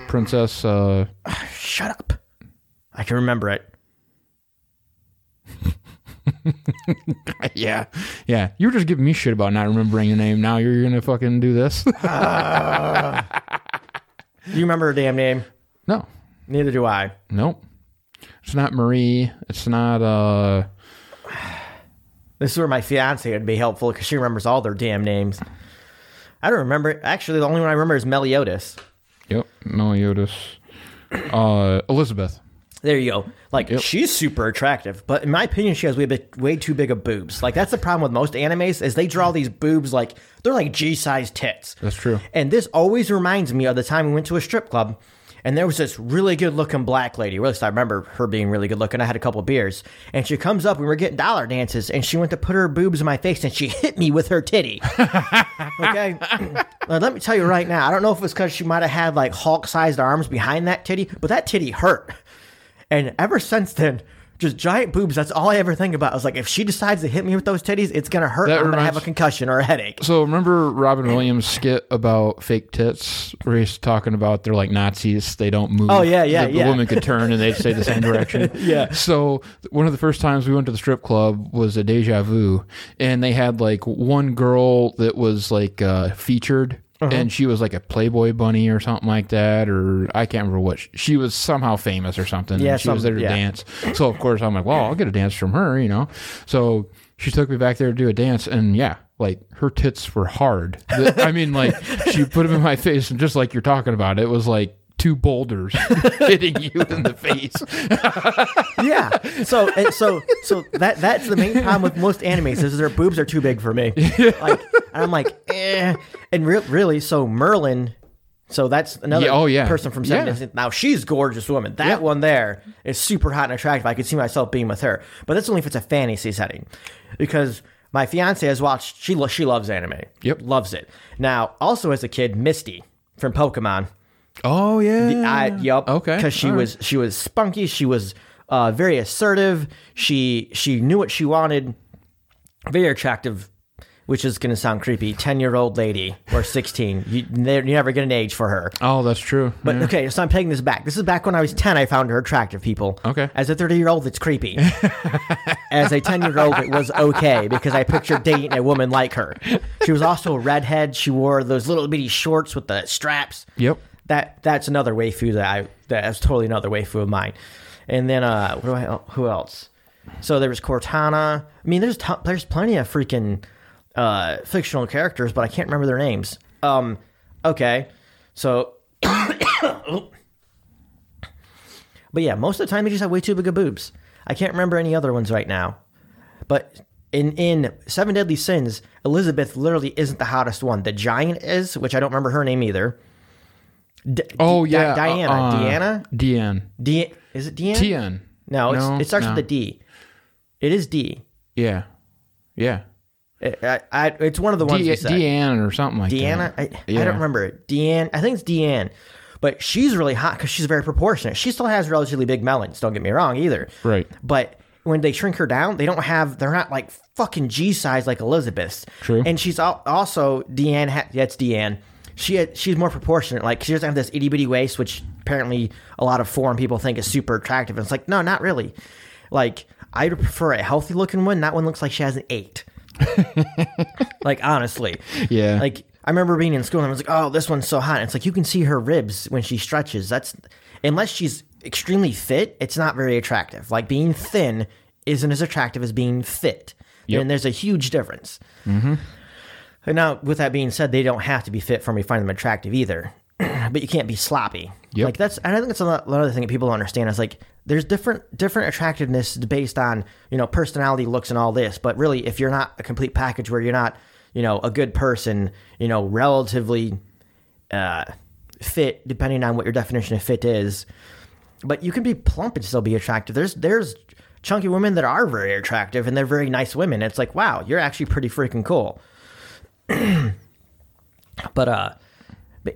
Speaker 1: Princess uh
Speaker 2: Shut up! I can remember it.
Speaker 1: yeah. Yeah. You were just giving me shit about not remembering your name. Now you're gonna fucking do this?
Speaker 2: Do you remember her damn name?
Speaker 1: no.
Speaker 2: Neither do I.
Speaker 1: Nope. It's not Marie. It's not uh
Speaker 2: This is where my fiance would be helpful because she remembers all their damn names. I don't remember. Actually, the only one I remember is Meliodas.
Speaker 1: Yep, Meliodas. Uh, Elizabeth.
Speaker 2: There you go. Like she's super attractive, but in my opinion, she has way way too big of boobs. Like that's the problem with most animes is they draw these boobs like they're like G-sized tits.
Speaker 1: That's true.
Speaker 2: And this always reminds me of the time we went to a strip club and there was this really good looking black lady. At least I remember her being really good looking. I had a couple of beers and she comes up we were getting dollar dances and she went to put her boobs in my face and she hit me with her titty. okay. Let me tell you right now, I don't know if it's because she might have had like Hulk sized arms behind that titty, but that titty hurt. And ever since then, just giant boobs. That's all I ever think about. I was like, if she decides to hit me with those titties, it's gonna hurt.
Speaker 1: That
Speaker 2: I'm gonna
Speaker 1: reminds-
Speaker 2: have a concussion or a headache.
Speaker 1: So remember Robin Williams' skit about fake tits, where he's talking about they're like Nazis, they don't move.
Speaker 2: Oh, yeah, yeah,
Speaker 1: the, the
Speaker 2: yeah.
Speaker 1: woman could turn and they'd stay the same direction.
Speaker 2: Yeah.
Speaker 1: So one of the first times we went to the strip club was a Deja Vu, and they had like one girl that was like uh, featured.
Speaker 2: Uh-huh.
Speaker 1: And she was like a Playboy bunny or something like that, or I can't remember what. She, she was somehow famous or something.
Speaker 2: Yeah,
Speaker 1: and she was there to
Speaker 2: yeah.
Speaker 1: dance. So of course I'm like, well, I'll get a dance from her, you know. So she took me back there to do a dance, and yeah, like her tits were hard. I mean, like she put them in my face, and just like you're talking about, it was like two boulders hitting you in the face.
Speaker 2: yeah. So so so that that's the main problem with most animes is their boobs are too big for me. Like and I'm like, eh. And re- really, so Merlin. So that's another
Speaker 1: Yeah, oh, yeah.
Speaker 2: person from
Speaker 1: Yeah.
Speaker 2: Seven. Now she's a gorgeous woman. That
Speaker 1: Yeah.
Speaker 2: one there is super hot and attractive. I could see myself being with her. But that's only if it's a fantasy setting, because my fiance has watched. She lo- she loves anime.
Speaker 1: Yep.
Speaker 2: loves it. Now, also as a kid, Misty from Pokemon.
Speaker 1: Oh yeah.
Speaker 2: I, yep.
Speaker 1: Okay.
Speaker 2: Because she
Speaker 1: All right.
Speaker 2: was she was spunky. She was uh, very assertive. She she knew what she wanted. Very attractive, which is going to sound creepy. Ten year old lady or sixteen. You, you never get an age for her.
Speaker 1: Oh, that's true.
Speaker 2: But
Speaker 1: Yeah.
Speaker 2: okay, so I'm taking this back. This is back when I was 10. I found her attractive, people.
Speaker 1: Okay.
Speaker 2: As a 30 year old, it's creepy. As a 10 year old, it was okay because I pictured dating a woman like her. She was also a redhead. She wore those little bitty shorts with the straps.
Speaker 1: Yep.
Speaker 2: That that's another waifu that I that's totally another waifu of mine. And then uh, what do I? Who else? So there was Cortana. I mean, there's t- there's plenty of freaking uh, fictional characters, but I can't remember their names. Um, okay, so. But yeah, most of the time they just have way too big of boobs. I can't remember any other ones right now. But in in Seven Deadly Sins, Elizabeth literally isn't the hottest one. The giant is, which I don't remember her name either. D-
Speaker 1: Oh
Speaker 2: Di-
Speaker 1: yeah.
Speaker 2: Diana.
Speaker 1: uh,
Speaker 2: Diana.
Speaker 1: Deanne.
Speaker 2: D. Is it Deanne?
Speaker 1: Tien.
Speaker 2: No, it's,
Speaker 1: No,
Speaker 2: it starts
Speaker 1: no.
Speaker 2: with a D. It is D.
Speaker 1: Yeah. Yeah.
Speaker 2: It- I, I, it's one of the ones
Speaker 1: De-. Deanne or something like
Speaker 2: Deanna.
Speaker 1: that.
Speaker 2: I, I don't remember it. Deanne. I think it's Deanne. But she's really hot because she's very proportionate. She still has relatively big melons. Don't get me wrong either.
Speaker 1: Right.
Speaker 2: But when they shrink her down, they don't have. They're not like fucking G size like Elizabeth's.
Speaker 1: True.
Speaker 2: And she's al- also Deanne. Ha- yeah, it's Deanne. She had, she's more proportionate. Like she doesn't have this itty bitty waist, which apparently a lot of foreign people think is super attractive. And it's like, no, not really. Like I prefer a healthy looking one. That one looks like she has an eight. like honestly.
Speaker 1: Yeah.
Speaker 2: Like I remember being in school and I was like, "Oh, this one's so hot." And it's like you can see her ribs when she stretches. That's unless she's extremely fit, it's not very attractive. Like being thin isn't as attractive as being fit.
Speaker 1: Yep.
Speaker 2: And there's a huge difference. Mm-hmm. And now, with that being said, they don't have to be fit for me to find them attractive either. but you can't be sloppy.
Speaker 1: Yep.
Speaker 2: Like that's, and I think that's another thing that people don't understand is like there's different different attractiveness based on you know personality, looks, and all this. But really, if you're not a complete package where you're not you know a good person, you know relatively uh, fit, depending on what your definition of fit is. But you can be plump and still be attractive. There's there's chunky women that are very attractive and they're very nice women. It's like wow, you're actually pretty freaking cool. but uh,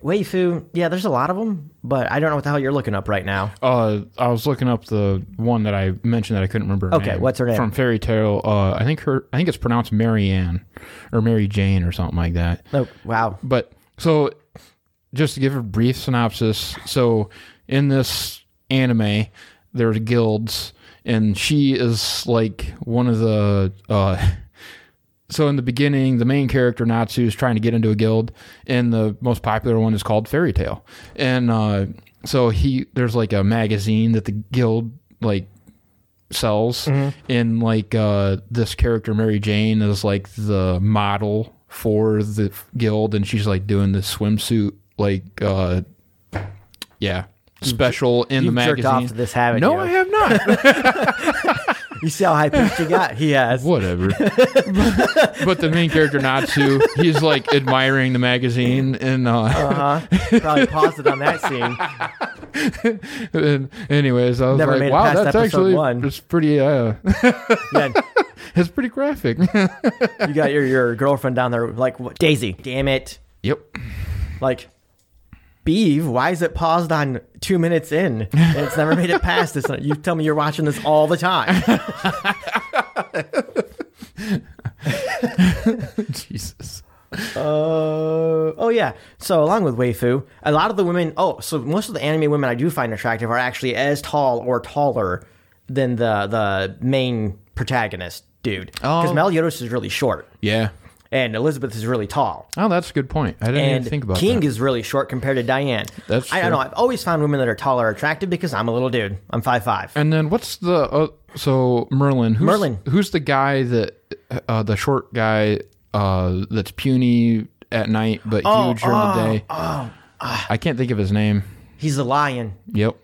Speaker 2: but waifu, yeah, there's a lot of them, but I don't know what the hell you're looking up right now.
Speaker 1: Uh, I was looking up the one that I mentioned that I couldn't remember.
Speaker 2: Okay,
Speaker 1: name.
Speaker 2: what's her name?
Speaker 1: From Fairy Tail. Uh, I think her. I think it's pronounced Mary Ann or Mary Jane or something like that.
Speaker 2: Oh wow,
Speaker 1: But so, just to give a brief synopsis. So, in this anime, there's guilds, and she is like one of the. Uh, so in the beginning, the main character Natsu is trying to get into a guild, and the most popular one is called Fairy Tail. And uh, so he there's like a magazine that the guild like sells, and like uh, this character Mary Jane is like the model for the guild, and she's like doing the swimsuit like uh, yeah. special in the
Speaker 2: you've jerked
Speaker 1: magazine.
Speaker 2: off to this, haven't
Speaker 1: no,
Speaker 2: you?
Speaker 1: I have not.
Speaker 2: You see how high pitched you got? He has.
Speaker 1: Whatever. but the main character Natsu, he's like admiring the magazine and uh,
Speaker 2: Uh-huh. Probably paused it on that scene.
Speaker 1: and anyways, I was
Speaker 2: Never made
Speaker 1: like, wow,
Speaker 2: past
Speaker 1: that's
Speaker 2: episode
Speaker 1: actually
Speaker 2: one."
Speaker 1: it's pretty uh
Speaker 2: Yeah,
Speaker 1: it's pretty graphic.
Speaker 2: you got your, your girlfriend down there like. Daisy, damn it.
Speaker 1: yep.
Speaker 2: Like, Beeve, why is it paused on two minutes in? And it's never made it past this. You tell me you're watching this all the time.
Speaker 1: Jesus.
Speaker 2: Uh, oh yeah. So along with waifu, a lot of the women. Oh, so most of the anime women I do find attractive are actually as tall or taller than the the main protagonist dude. Because
Speaker 1: Oh.
Speaker 2: Meliodas is really short
Speaker 1: Yeah.
Speaker 2: And Elizabeth is really tall.
Speaker 1: Oh, that's a good point. I didn't
Speaker 2: And
Speaker 1: even think about
Speaker 2: King
Speaker 1: that.
Speaker 2: is really short compared to Diane.
Speaker 1: That's
Speaker 2: I don't know. I've always found women that are taller attractive because I'm a little dude. I'm five five.
Speaker 1: and then what's the uh, so Merlin? Who's,
Speaker 2: Merlin.
Speaker 1: Who's the guy that uh, the short guy uh, that's puny at night but
Speaker 2: Oh,
Speaker 1: huge during the day? I can't think of his name.
Speaker 2: He's a lion.
Speaker 1: Yep.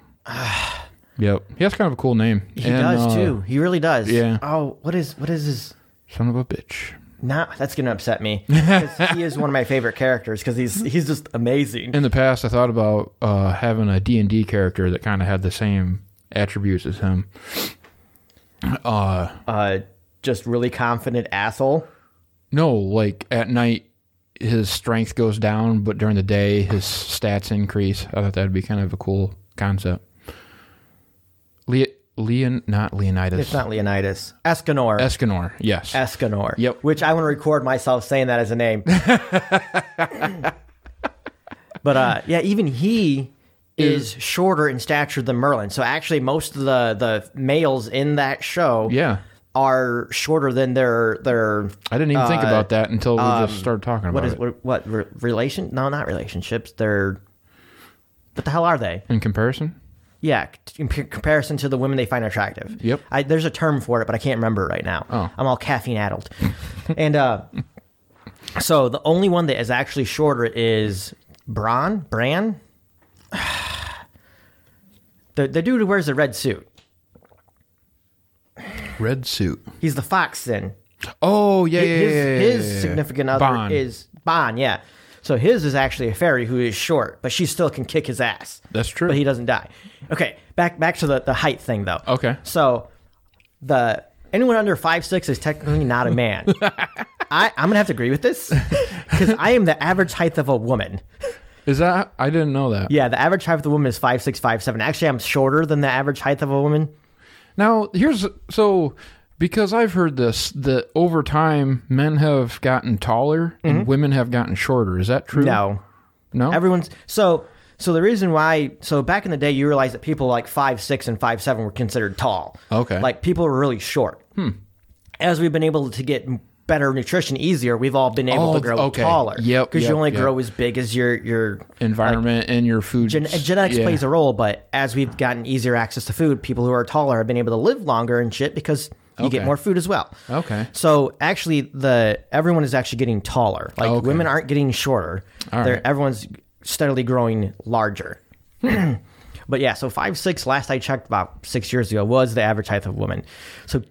Speaker 1: yep. He has kind of a cool name.
Speaker 2: He does too. He really does.
Speaker 1: yeah.
Speaker 2: Oh, what is what is his?
Speaker 1: Son of a bitch.
Speaker 2: Nah, that's gonna upset me he is one of my favorite characters because he's he's just amazing.
Speaker 1: In the past, I thought about uh, having a D and D character that kind of had the same attributes as him. Uh,
Speaker 2: Uh, just really confident asshole.
Speaker 1: no, like at night, his strength goes down, but during the day, his stats increase. I thought that'd be kind of a cool concept. Le- Leon, not Leonidas.
Speaker 2: It's not Leonidas. Escanor.
Speaker 1: Escanor. Yes.
Speaker 2: Escanor.
Speaker 1: Yep.
Speaker 2: Which I want to record myself saying that as a name. but uh, yeah, even he is shorter in stature than Merlin. So actually, most of the the males in that show
Speaker 1: yeah.
Speaker 2: are shorter than their their
Speaker 1: I didn't even think
Speaker 2: Uh,
Speaker 1: about that until we just started talking
Speaker 2: what
Speaker 1: about
Speaker 2: is
Speaker 1: it.
Speaker 2: what, what re- relation? No, not relationships. They're what the hell are they?
Speaker 1: In comparison?
Speaker 2: Yeah, in p- comparison to the women they find attractive.
Speaker 1: Yep.
Speaker 2: I, there's a term for it, but I can't remember right now.
Speaker 1: Oh.
Speaker 2: I'm all caffeine addled. and uh, so the only one that is actually shorter is Bran. Bran. the the dude who wears the red suit.
Speaker 1: Red suit.
Speaker 2: He's the fox then.
Speaker 1: Oh yeah, yeah,
Speaker 2: his
Speaker 1: yeah, yeah,
Speaker 2: his
Speaker 1: yeah.
Speaker 2: significant other
Speaker 1: Bond.
Speaker 2: is Bon. Yeah. So his is actually a fairy who is short, but she still can kick his ass.
Speaker 1: That's true.
Speaker 2: But he doesn't die. Okay, back back to the, the height thing though.
Speaker 1: Okay.
Speaker 2: So the anyone under five six is technically not a man. I, I'm gonna have to agree with this because I am the average height of a woman.
Speaker 1: Is that? I didn't know that.
Speaker 2: Yeah, the average height of the woman is five six, five seven. Actually, I'm shorter than the average height of a woman.
Speaker 1: Now here's so because I've heard this that over time men have gotten taller and women have gotten shorter. Is that true?
Speaker 2: Mm-hmm. No,
Speaker 1: No.
Speaker 2: everyone's so. So the reason why, so back in the day, you realize that people like five six and five seven were considered tall.
Speaker 1: Okay.
Speaker 2: Like people were really short. Hmm. As we've been able to get better nutrition easier, we've all been able
Speaker 1: Oh,
Speaker 2: to grow
Speaker 1: okay.
Speaker 2: taller.
Speaker 1: Yep,
Speaker 2: Because
Speaker 1: yep,
Speaker 2: you only
Speaker 1: yep.
Speaker 2: grow as big as your your
Speaker 1: environment and your food.
Speaker 2: Gen- genetics
Speaker 1: yeah.
Speaker 2: plays a role, but as we've gotten easier access to food, people who are taller have been able to live longer and shit because you
Speaker 1: Okay.
Speaker 2: get more food as well.
Speaker 1: Okay.
Speaker 2: So actually, the everyone is actually getting taller. Like
Speaker 1: Okay.
Speaker 2: women aren't getting shorter.
Speaker 1: All
Speaker 2: They're
Speaker 1: right.
Speaker 2: everyone's steadily growing larger. but yeah, so five six. Last I checked, about six years ago, was the average height of a woman. So.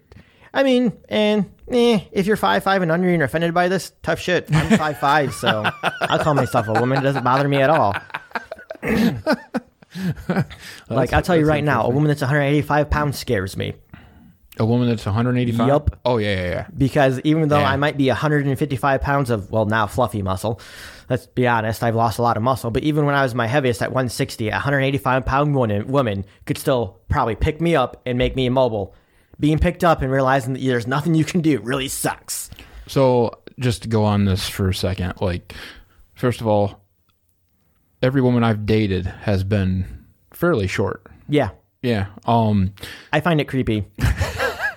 Speaker 2: I mean, and eh, if you're five five and under and you're offended by this, tough shit. I'm five five, so I'll call myself a woman. It doesn't bother me at all. like I'll tell you right now, a woman that's 185 pounds scares me
Speaker 1: A woman that's 185.
Speaker 2: Yup.
Speaker 1: Oh yeah, yeah, yeah.
Speaker 2: because even though
Speaker 1: Yeah.
Speaker 2: I might be 155 pounds of well now fluffy muscle, let's be honest, I've lost a lot of muscle. But even when I was my heaviest at 160, a 185 pound woman woman could still probably pick me up and make me immobile. Being picked up and realizing that there's nothing you can do really sucks.
Speaker 1: So just to go on this for a second, like first of all, every woman I've dated has been fairly short.
Speaker 2: Yeah,
Speaker 1: Yeah. Um.
Speaker 2: I find it creepy.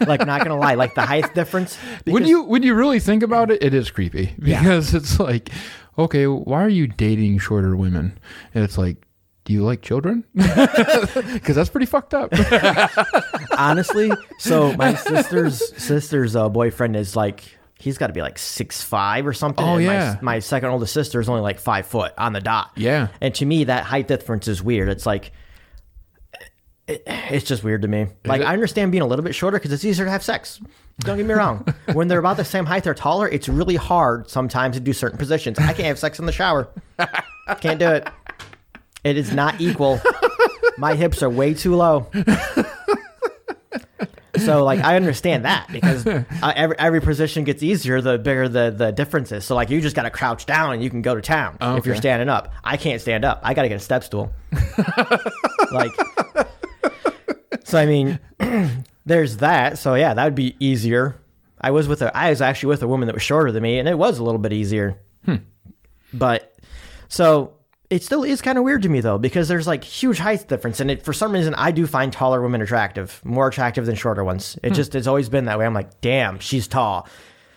Speaker 2: like not gonna lie, like the height difference.
Speaker 1: when you when you really think about it, it is creepy because it's like, okay, why are you dating shorter women? And it's like, do you like children? Because that's pretty fucked up.
Speaker 2: honestly so my sister's sister's uh, boyfriend is like he's got to be like six five or something
Speaker 1: Oh,
Speaker 2: and
Speaker 1: yeah.
Speaker 2: my, my second oldest sister is only like five foot on the dot
Speaker 1: Yeah.
Speaker 2: and to me that height difference is weird it's like it, it's just weird to me. Like? I understand being a little bit shorter because it's easier to have sex. Don't get me wrong. when they're about the same height or taller, it's really hard sometimes to do certain positions. I can't have sex in the shower. Can't do it. It is not equal. My hips are way too low. So like I understand that because uh, every every position gets easier the bigger the the difference is. So like you just got to crouch down and you can go to town
Speaker 1: Oh,
Speaker 2: if you're
Speaker 1: okay.
Speaker 2: standing up. I can't stand up. I got to get a step stool. like so I mean there's that. So yeah, that would be easier. I was with a I was actually with a woman that was shorter than me and it was a little bit easier. Hmm. But so it still is kind of weird to me though because there's like huge height difference and it for some reason I do find taller women attractive, more attractive than shorter ones. It hmm. just it's always been that way. I'm like, "Damn, she's tall."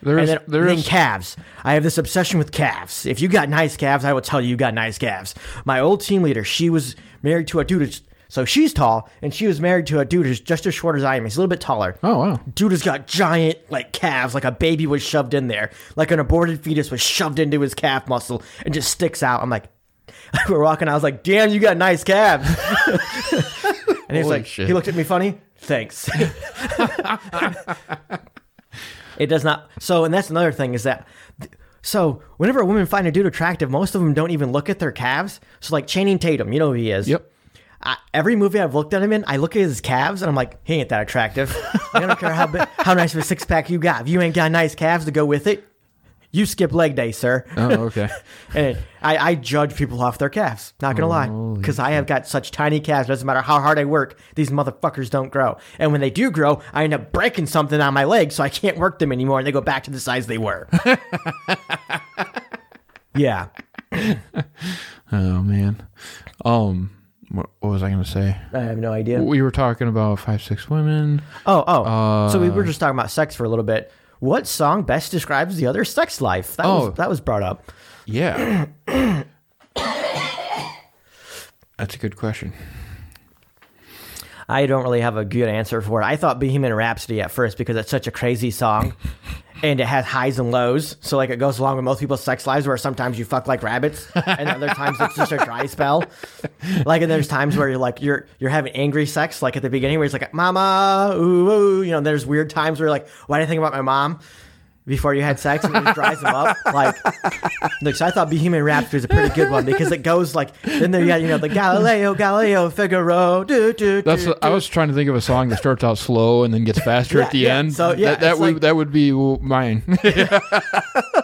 Speaker 1: There
Speaker 2: and
Speaker 1: is
Speaker 2: then,
Speaker 1: there
Speaker 2: then
Speaker 1: is
Speaker 2: calves. I have this obsession with calves. If you got nice calves, I will tell you you got nice calves. My old team leader, she was married to a dude. So she's tall, and she was married to a dude who's just as short as I am. He's a little bit taller.
Speaker 1: Oh wow.
Speaker 2: Dude has got giant like calves, like a baby was shoved in there, like an aborted fetus was shoved into his calf muscle and just sticks out. I'm like, we're walking. I was like, damn, you got nice calves. and he's like,
Speaker 1: shit.
Speaker 2: he looked at me funny. Thanks. it does not. So, and that's another thing is that. So, whenever a woman find a dude attractive, most of them don't even look at their calves. So, like Channing Tatum, you know who he is.
Speaker 1: Yep.
Speaker 2: I, every movie I've looked at him in, I look at his calves and I'm like, he ain't that attractive. I don't care how big, how nice of a six pack you got. If you ain't got nice calves to go with it, you skip leg day, sir.
Speaker 1: Oh okay.
Speaker 2: And I, I judge people off their calves. Not gonna lie, because I have got such tiny calves. Doesn't matter how hard I work, these motherfuckers don't grow. And when they do grow, I end up breaking something on my leg, so I can't work them anymore, and they go back to the size they were. yeah.
Speaker 1: oh man. Um. What, what was I gonna say?
Speaker 2: I have no idea.
Speaker 1: We were talking about five six women.
Speaker 2: Oh, oh. so we were
Speaker 1: Uh,
Speaker 2: just talking about sex for a little bit. What song best describes the other sex life? That
Speaker 1: Oh.
Speaker 2: was that was brought up.
Speaker 1: Yeah. That's a good question.
Speaker 2: I don't really have a good answer for it. I thought Bohemian Rhapsody at first because it's such a crazy song. And it has highs and lows, so like it goes along with most people's sex lives, where sometimes you fuck like rabbits, and other times it's just a dry spell. Like, and there's times where you're like you're you're having angry sex, like at the beginning, where it's like "Mama," ooh, ooh, you know. There's weird times where you're like, "Why did I think about my mom?" Before you had sex, and it dries them up. Like, like, so I thought Bohemian Rhapsody was a pretty good one because it goes like, then there you got you know the Galileo, Galileo, Figaro, do do.
Speaker 1: That's.
Speaker 2: do,
Speaker 1: I was trying to think of a song that starts out slow and then gets faster
Speaker 2: Yeah,
Speaker 1: at the
Speaker 2: yeah.
Speaker 1: end.
Speaker 2: So, yeah,
Speaker 1: that, that would
Speaker 2: like-
Speaker 1: that would be mine.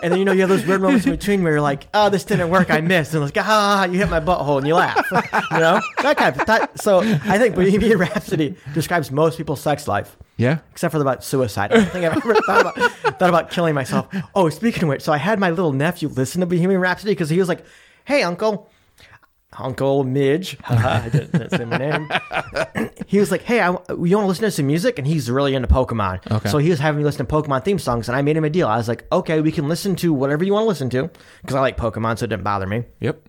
Speaker 2: And then you know you have those weird moments in between where you're like, "Oh, this didn't work. I missed." And like, "Ah, you hit my butthole," and you laugh. you know that kind of. That, so I think Bohemian Rhapsody describes most people's sex life,
Speaker 1: yeah.
Speaker 2: except for the about suicide. I don't think I've ever thought about thought about killing myself. Oh, speaking of which, so I had my little nephew listen to Bohemian Rhapsody because he was like, "Hey, Uncle." Uncle Midge, I didn't didn't say my name. he was like, "Hey, I, you want to listen to some music?" And he's really into Pokemon.
Speaker 1: Okay.
Speaker 2: So he was having me listen to Pokemon theme songs, and I made him a deal. I was like, "Okay, we can listen to whatever you want to listen to," because I like Pokemon, so it didn't bother me.
Speaker 1: Yep.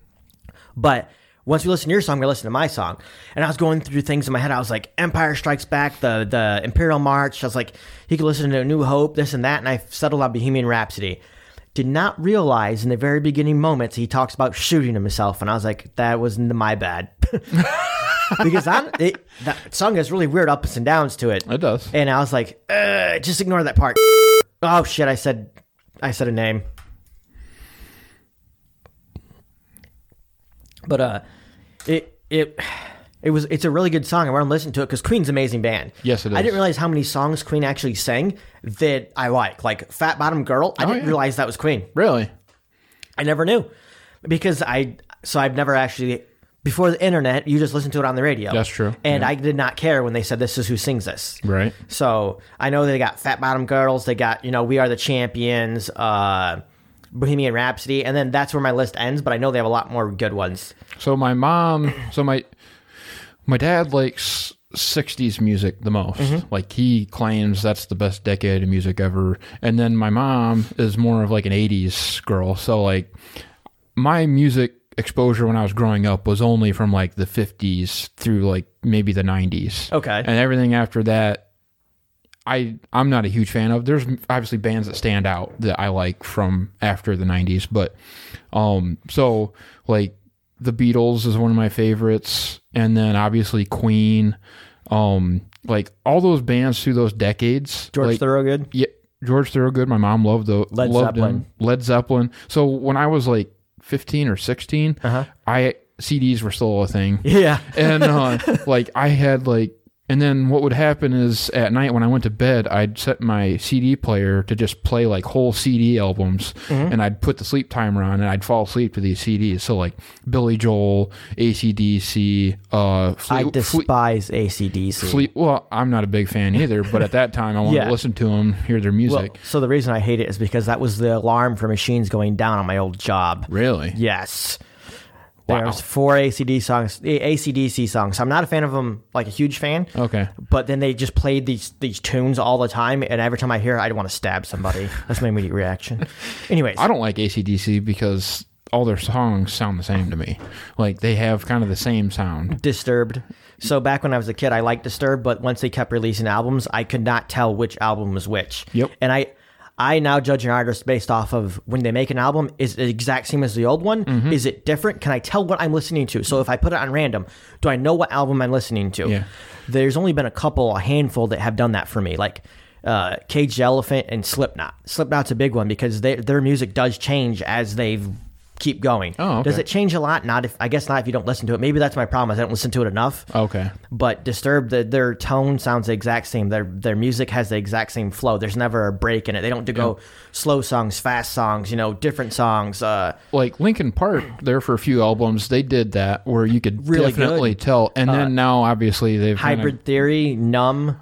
Speaker 2: But once we listen to your song, we listen to my song. And I was going through things in my head. I was like, Empire Strikes Back, the the Imperial March. I was like, he could listen to A New Hope, this and that. And I settled on Bohemian Rhapsody. Did not realize in the very beginning moments he talks about shooting himself, and I was like, that was my bad. because I, it, that song has really weird ups and downs to it.
Speaker 1: It does.
Speaker 2: And I was like, just ignore that part. Oh shit! I said, I said a name. But uh, it it it was it's a really good song. I want to listen to it because Queen's an amazing band.
Speaker 1: Yes, it is.
Speaker 2: I didn't realize how many songs Queen actually sang that I like. Like Fat Bottom Girl. I
Speaker 1: Oh,
Speaker 2: didn't
Speaker 1: yeah.
Speaker 2: realize that was Queen.
Speaker 1: Really?
Speaker 2: I never knew because I so I've never actually before the internet. You just listen to it on the radio.
Speaker 1: That's true.
Speaker 2: And I did not care when they said this is who sings this.
Speaker 1: Right.
Speaker 2: So I know they got Fat Bottom Girls. They got you know We Are the Champions, uh, Bohemian Rhapsody, and then that's where my list ends. But I know they have a lot more good ones.
Speaker 1: So my mom, so my my dad likes 60s music the most.
Speaker 2: Mm-hmm.
Speaker 1: Like he claims that's the best decade of music ever. And then my mom is more of like an 80s girl. So like my music exposure when I was growing up was only from like the 50s through like maybe the 90s.
Speaker 2: Okay.
Speaker 1: And everything after that I I'm not a huge fan of. There's obviously bands that stand out that I like from after the 90s, but um so like the Beatles is one of my favorites and then obviously Queen Um, like all those bands through those decades.
Speaker 2: George
Speaker 1: like,
Speaker 2: Thorogood.
Speaker 1: Yeah, George Thorogood. My mom loved the
Speaker 2: Led
Speaker 1: loved
Speaker 2: Zeppelin.
Speaker 1: him. Led Zeppelin. So when I was like 15 or 16,
Speaker 2: Uh-huh.
Speaker 1: I CDs were still a thing,
Speaker 2: Yeah.
Speaker 1: and uh, like I had like. And then what would happen is at night when I went to bed, I'd set my CD player to just play like whole CD albums,
Speaker 2: Mm-hmm.
Speaker 1: and I'd put the sleep timer on, and I'd fall asleep to these CDs. So like Billy Joel, ACDC, uh,
Speaker 2: I despise ACDC.
Speaker 1: Well, I'm not a big fan either, but at that time I wanted
Speaker 2: Yeah.
Speaker 1: to listen to them, hear their
Speaker 2: Well,
Speaker 1: music.
Speaker 2: so the reason I hate it is because that was the alarm for machines going down on my old job.
Speaker 1: really?
Speaker 2: Yes. There's four ACD songs, ACDC songs. I'm not a fan of them, like a huge fan.
Speaker 1: Okay.
Speaker 2: But then they just played these these tunes all the time, and every time I hear, it, I want to stab somebody. That's my immediate reaction. Anyways,
Speaker 1: I don't like ACDC because all their songs sound the same to me. Like they have kind of the same sound.
Speaker 2: Disturbed. So back when I was a kid, I liked Disturbed, but once they kept releasing albums, I could not tell which album was which.
Speaker 1: Yep.
Speaker 2: And I, I now judge an artist based off of when they make an album. Is it the exact same as the old one?
Speaker 1: Mm-hmm.
Speaker 2: Is it different? Can I tell what I'm listening to? So if I put it on random, do I know what album I'm listening to?
Speaker 1: Yeah.
Speaker 2: There's only been a couple, a handful that have done that for me, like. Uh, Cage Elephant and Slipknot. Slipknot's a big one because they, their music does change as they keep going.
Speaker 1: Oh, okay.
Speaker 2: Does it change a lot? Not if I guess not if you don't listen to it. Maybe that's my problem. Is I don't listen to it enough.
Speaker 1: Okay.
Speaker 2: But Disturbed, the, their tone sounds the exact same. Their their music has the exact same flow. There's never a break in it. They don't do go slow songs, fast songs. You know, different songs. Uh,
Speaker 1: Like Linkin Park, there for a few albums, they did that where you could
Speaker 2: Really
Speaker 1: definitely
Speaker 2: good.
Speaker 1: tell. And then now, obviously, they've kinda-
Speaker 2: Hybrid Theory, Numb.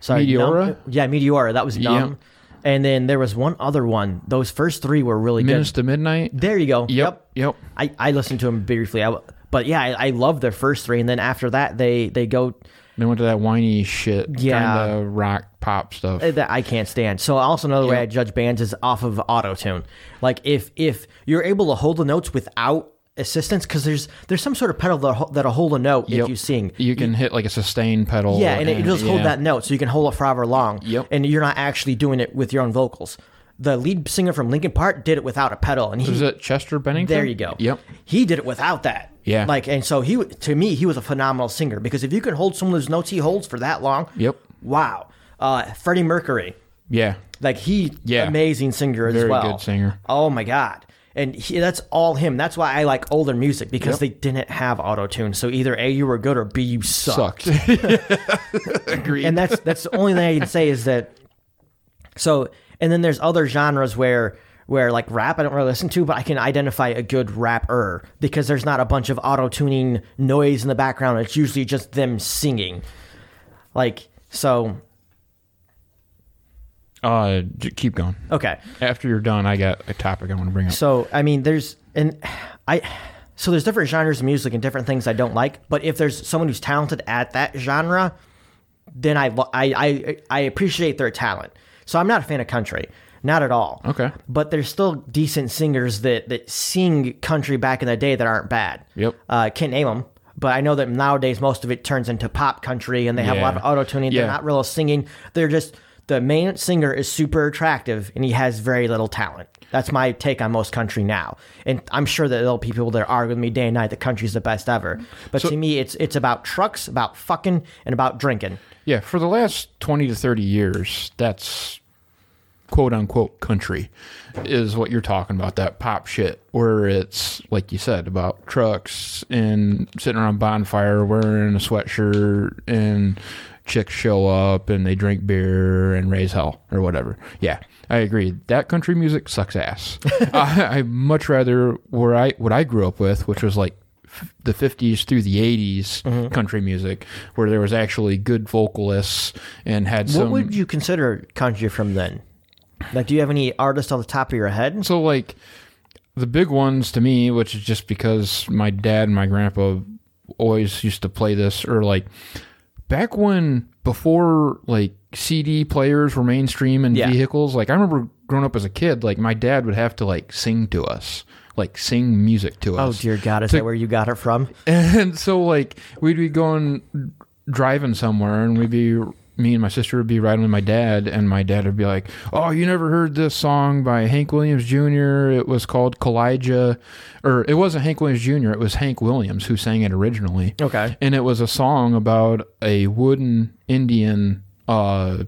Speaker 2: Sorry,
Speaker 1: Meteora?
Speaker 2: Numb- yeah, Meteora. That was Numb. And then there was one other one. Those first three were really
Speaker 1: Minutes
Speaker 2: good.
Speaker 1: to Midnight.
Speaker 2: There you go.
Speaker 1: Yep. Yep.
Speaker 2: I, I listened to them briefly. I, but yeah, I, I love their first three, and then after that, they they go
Speaker 1: They went to that whiny shit,
Speaker 2: Yeah.
Speaker 1: kind of rock pop stuff.
Speaker 2: Uh, that I can't stand. So also another way I judge bands is off of auto tune. Like if if you're able to hold the notes without assistance, because there's there's some sort of pedal that'll, that'll hold a note
Speaker 1: Yep.
Speaker 2: if you sing.
Speaker 1: You can hit like a sustain pedal.
Speaker 2: Yeah, and it just hold
Speaker 1: yeah.
Speaker 2: that note, so you can hold it for however long.
Speaker 1: Yep.
Speaker 2: And you're not actually doing it with your own vocals. The lead singer from Linkin Park did it without a pedal, and he
Speaker 1: Is it Chester Bennington?
Speaker 2: there you go.
Speaker 1: Yep.
Speaker 2: He did it without that.
Speaker 1: Yeah.
Speaker 2: Like, and so he, to me, he was a phenomenal singer because if you can hold some of those notes he holds for that long,
Speaker 1: Yep.
Speaker 2: wow. Uh, Freddie Mercury,
Speaker 1: Yeah.
Speaker 2: like he,
Speaker 1: Yeah.
Speaker 2: amazing singer as
Speaker 1: Very
Speaker 2: well.
Speaker 1: good singer.
Speaker 2: Oh my god. And he, that's all him. That's why I like older music because
Speaker 1: Yep.
Speaker 2: they didn't have auto tune. So either A, you were good or B, you sucked.
Speaker 1: Sucked. Agreed.
Speaker 2: and that's that's the only thing I can say is that. So and then there's other genres where where like rap I don't really listen to, but I can identify a good rapper because there's not a bunch of auto tuning noise in the background. It's usually just them singing. Like so,
Speaker 1: uh, j- keep going.
Speaker 2: okay.
Speaker 1: After you're done, I got a topic I want to bring up.
Speaker 2: So I mean, there's and I. So there's different genres of music and different things I don't like. But if there's someone who's talented at that genre, then I I I, I appreciate their talent. So I'm not a fan of country, not at all.
Speaker 1: Okay.
Speaker 2: But there's still decent singers that that sing country back in the day that aren't bad.
Speaker 1: Yep.
Speaker 2: Uh, can't name them. But I know that nowadays most of it turns into pop country, and they have a lot of auto tuning. They're not real singing. They're just the main singer is super attractive, and he has very little talent. That's my take on most country now, and I'm sure that there'll be people that argue with me day and night that country's the best ever. But to me, it's it's about trucks, about fucking, and about drinking.
Speaker 1: Yeah, for the last 20 to 30 years, that's quote unquote country is what you're talking about, that pop shit, where it's, like you said, about trucks and sitting around bonfire wearing a sweatshirt and chicks show up and they drink beer and raise hell or whatever. Yeah, I agree. That country music sucks ass. I, I much rather where I what I grew up with, which was like the 50s through the 80s mm-hmm. country music where there was actually good vocalists and had some What
Speaker 2: would you consider country from then? Like, do you have any artists on the top of your head?
Speaker 1: so like the big ones to me which is just because my dad and my grandpa always used to play this or like back when before like CD players were mainstream and
Speaker 2: Yeah.
Speaker 1: vehicles like I remember growing up as a kid like my dad would have to like sing to us like sing music to
Speaker 2: oh,
Speaker 1: us.
Speaker 2: Oh dear God, is
Speaker 1: To-
Speaker 2: that where you got it from?
Speaker 1: And so like we'd be going driving somewhere and we'd be me and my sister would be riding with my dad, and my dad would be like, "Oh, you never heard this song by Hank Williams Jr.? It was called Kaw-Liga, or it wasn't Hank Williams Jr. It was Hank Williams who sang it originally,
Speaker 2: Okay.
Speaker 1: and it was a song about a wooden Indian." Uh,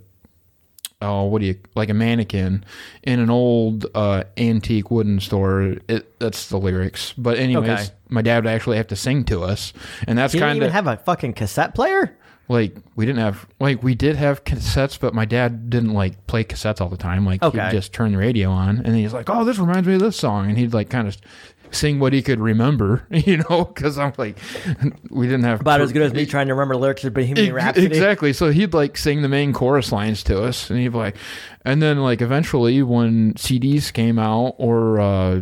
Speaker 1: oh, what do you like a mannequin in an old uh, antique wooden store? It that's the lyrics. But anyways,
Speaker 2: Okay.
Speaker 1: my dad would actually have to sing to us, and that's kind
Speaker 2: even
Speaker 1: of
Speaker 2: have a fucking cassette player?
Speaker 1: Like we didn't have like we did have cassettes, but my dad didn't like play cassettes all the time. Like
Speaker 2: Okay.
Speaker 1: he'd just turn the radio on, and he's like, "Oh, this reminds me of this song," and he'd like kind of sing what he could remember, you know, because I'm like, we didn't have
Speaker 2: About as good as me trying to remember lyrics of Bohemian Rhapsody.
Speaker 1: Exactly. So he'd like sing the main chorus lines to us, and he'd be like, and then like eventually when CDs came out or uh,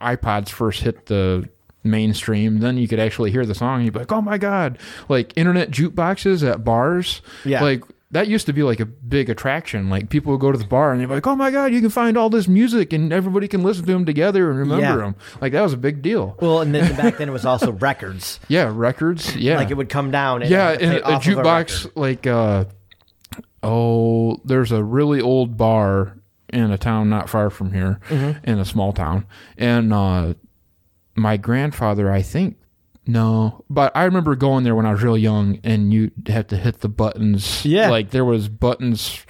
Speaker 1: iPods first hit the mainstream, then you could actually hear the song. And you'd be like, oh my god, like internet jukeboxes at bars,
Speaker 2: Yeah.
Speaker 1: like. That used to be like a big attraction. Like people would go to the bar and they'd be like, "Oh my god, you can find all this music and everybody can listen to them together and remember
Speaker 2: Yeah.
Speaker 1: them." Like that was a big deal.
Speaker 2: Well, and then back then it was also records.
Speaker 1: Yeah, records. Yeah,
Speaker 2: Like it would come down. And
Speaker 1: yeah, in a jukebox,
Speaker 2: record.
Speaker 1: like uh, oh, there's a really old bar in a town not far from here,
Speaker 2: Mm-hmm.
Speaker 1: in a small town, and uh, my grandfather, I think. No, but I remember going there when I was real young, and you had to hit the buttons.
Speaker 2: Yeah.
Speaker 1: like there was buttons,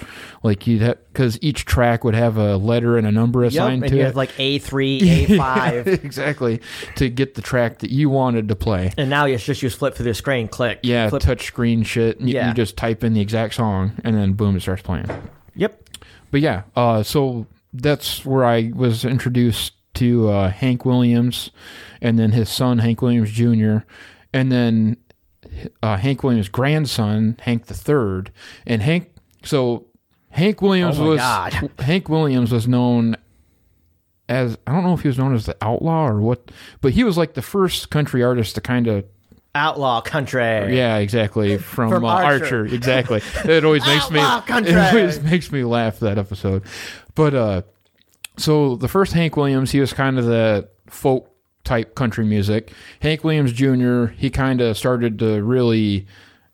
Speaker 1: like you'd have because each track would have a letter and a number assigned Yep,
Speaker 2: and
Speaker 1: to
Speaker 2: you
Speaker 1: it.
Speaker 2: have like A3, A5.
Speaker 1: exactly to get the track that you wanted to play.
Speaker 2: and now you just use flip through the screen, click.
Speaker 1: Yeah,
Speaker 2: Flip.
Speaker 1: touch screen shit. You,
Speaker 2: Yeah.
Speaker 1: you just type in the exact song, and then boom, it starts playing.
Speaker 2: Yep.
Speaker 1: But yeah, uh, so that's where I was introduced to uh, Hank Williams, and then his son Hank Williams Jr., and then uh, Hank Williams' grandson Hank the Third, and Hank. So Hank Williams
Speaker 2: Oh
Speaker 1: was
Speaker 2: God.
Speaker 1: Hank Williams was known as I don't know if he was known as the outlaw or what, but he was like the first country artist to kind of
Speaker 2: Outlaw country.
Speaker 1: yeah, exactly. From,
Speaker 2: From
Speaker 1: uh,
Speaker 2: Archer.
Speaker 1: Archer. exactly. It always makes me
Speaker 2: country.
Speaker 1: it always makes me laugh that episode. But uh so the first Hank Williams, he was kind of the folk type country music. Hank Williams Jr., he kind of started to really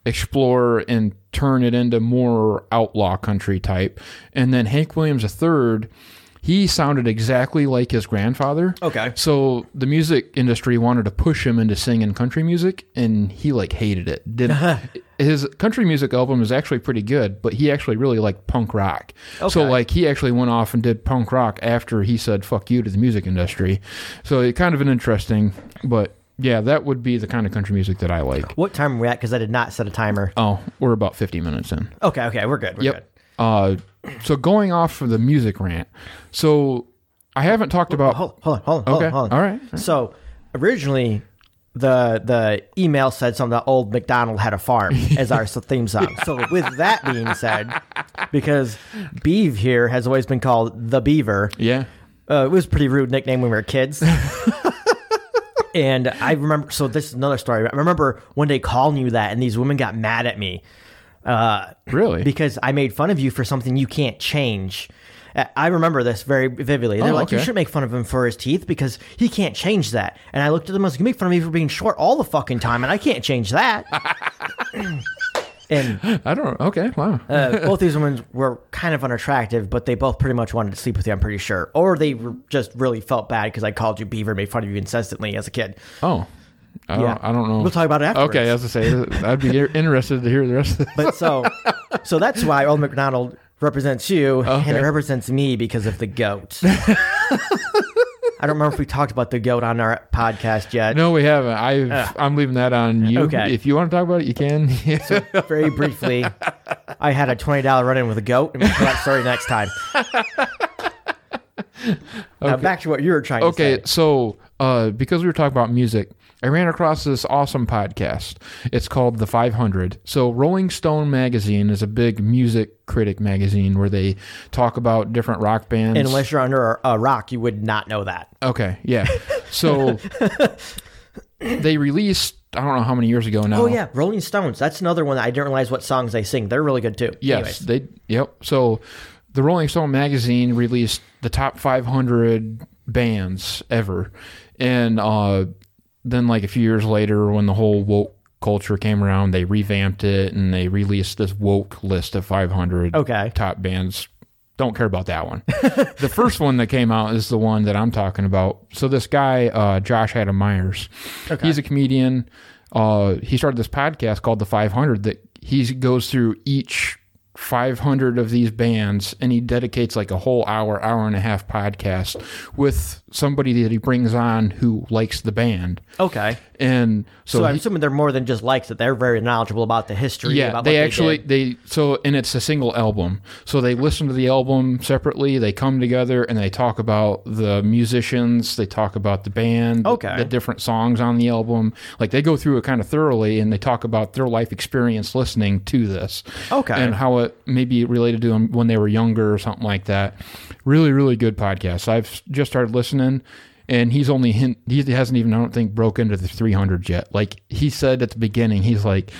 Speaker 1: explore and turn it into more outlaw country type. And then Hank Williams III, he sounded exactly like his grandfather.
Speaker 2: Okay.
Speaker 1: So the music industry wanted to push him into singing country music, and he like hated it. Did his country music album is actually pretty good, but he actually really liked punk rock.
Speaker 2: Okay.
Speaker 1: So like he actually went off and did punk rock after he said "fuck you" to the music industry. So it kind of an interesting, but yeah, that would be the kind of country music that I like.
Speaker 2: What time are we at? Because I did not set a timer.
Speaker 1: Oh, we're about fifty minutes in.
Speaker 2: Okay, okay, we're good. We're
Speaker 1: Yep.
Speaker 2: good.
Speaker 1: Uh, so going off of the music rant, so I haven't talked about.
Speaker 2: Hold, hold on, hold on,
Speaker 1: Okay,
Speaker 2: hold on.
Speaker 1: all right.
Speaker 2: So originally, the the email said something that old McDonald had a farm as our theme song. So with that being said, because Beeve here has always been called the Beaver,
Speaker 1: Yeah.
Speaker 2: uh, it was a pretty rude nickname when we were kids. and I remember, so this is another story. I remember one day calling you that, and these women got mad at me uh,
Speaker 1: Really?
Speaker 2: because I made fun of you for something you can't change. Uh, I remember this very vividly. They're
Speaker 1: Oh,
Speaker 2: like, you should make fun of him for his teeth because he can't change that. And I looked at them and was like, you make fun of me for being short all the fucking time, and I can't change that. and
Speaker 1: I don't. Okay. Wow.
Speaker 2: uh, both these women were kind of unattractive, but they both pretty much wanted to sleep with you. I'm pretty sure, or they just really felt bad because I called you Beaver, made fun of you incessantly as a kid.
Speaker 1: Oh, I don't,
Speaker 2: Yeah.
Speaker 1: I don't know.
Speaker 2: We'll talk about it afterwards.
Speaker 1: Okay, as I say, I'd be interested to hear the rest of this.
Speaker 2: But so, so that's why Old McDonald represents you, and it represents me because of the goat. I don't remember if we talked about the goat on our podcast yet.
Speaker 1: No, we haven't. I I'm leaving that on you.
Speaker 2: Okay.
Speaker 1: If you want to talk about it, you can.
Speaker 2: Very briefly, I had a twenty dollar run in with a goat, and we'll tell that story next time. Now back to what you were trying to
Speaker 1: okay, so uh, because we were talking about music, I ran across this awesome podcast. It's called The 500. So Rolling Stone magazine is a big music critic magazine where they talk about different rock bands.
Speaker 2: And unless you're under a, rock, you would not know that.
Speaker 1: okay, yeah. So they released I don't know how many years ago now.
Speaker 2: Oh yeah, Rolling Stones. That's another one that I didn't realize what songs they sing. They're really good too.
Speaker 1: Yes,
Speaker 2: Anyways.
Speaker 1: they. Yep. So, the Rolling Stone magazine released the top 500 bands ever, and uh, then like a few years later, when the whole woke culture came around, they revamped it and they released this woke list of 500
Speaker 2: Okay.
Speaker 1: top bands. Don't care about that one. the first one that came out is the one that I'm talking about. So this guy, uh, Josh Adam Meyers,
Speaker 2: Okay.
Speaker 1: he's a comedian. Uh, he started this podcast called The 500 that he goes through each 500 of these bands and he dedicates like a whole hour, hour and a half podcast with somebody that he brings on who likes the band.
Speaker 2: Okay.
Speaker 1: And so,
Speaker 2: So, I'm
Speaker 1: he-
Speaker 2: assuming they're more than just likes it. They're very knowledgeable about the history.
Speaker 1: yeah,
Speaker 2: about
Speaker 1: they actually
Speaker 2: did.
Speaker 1: they so and it's a single album. So they listen to the album separately. They come together and they talk about the musicians. They talk about the band.
Speaker 2: Okay.
Speaker 1: The different songs on the album. Like they go through it kind of thoroughly and they talk about their life experience listening to this.
Speaker 2: Okay.
Speaker 1: And how it maybe related to them when they were younger or something like that. Really, really good podcast. I've just started listening. And he's only hint, he hasn't even I don't think broke into the 300 yet. Like he said at the beginning, he's like,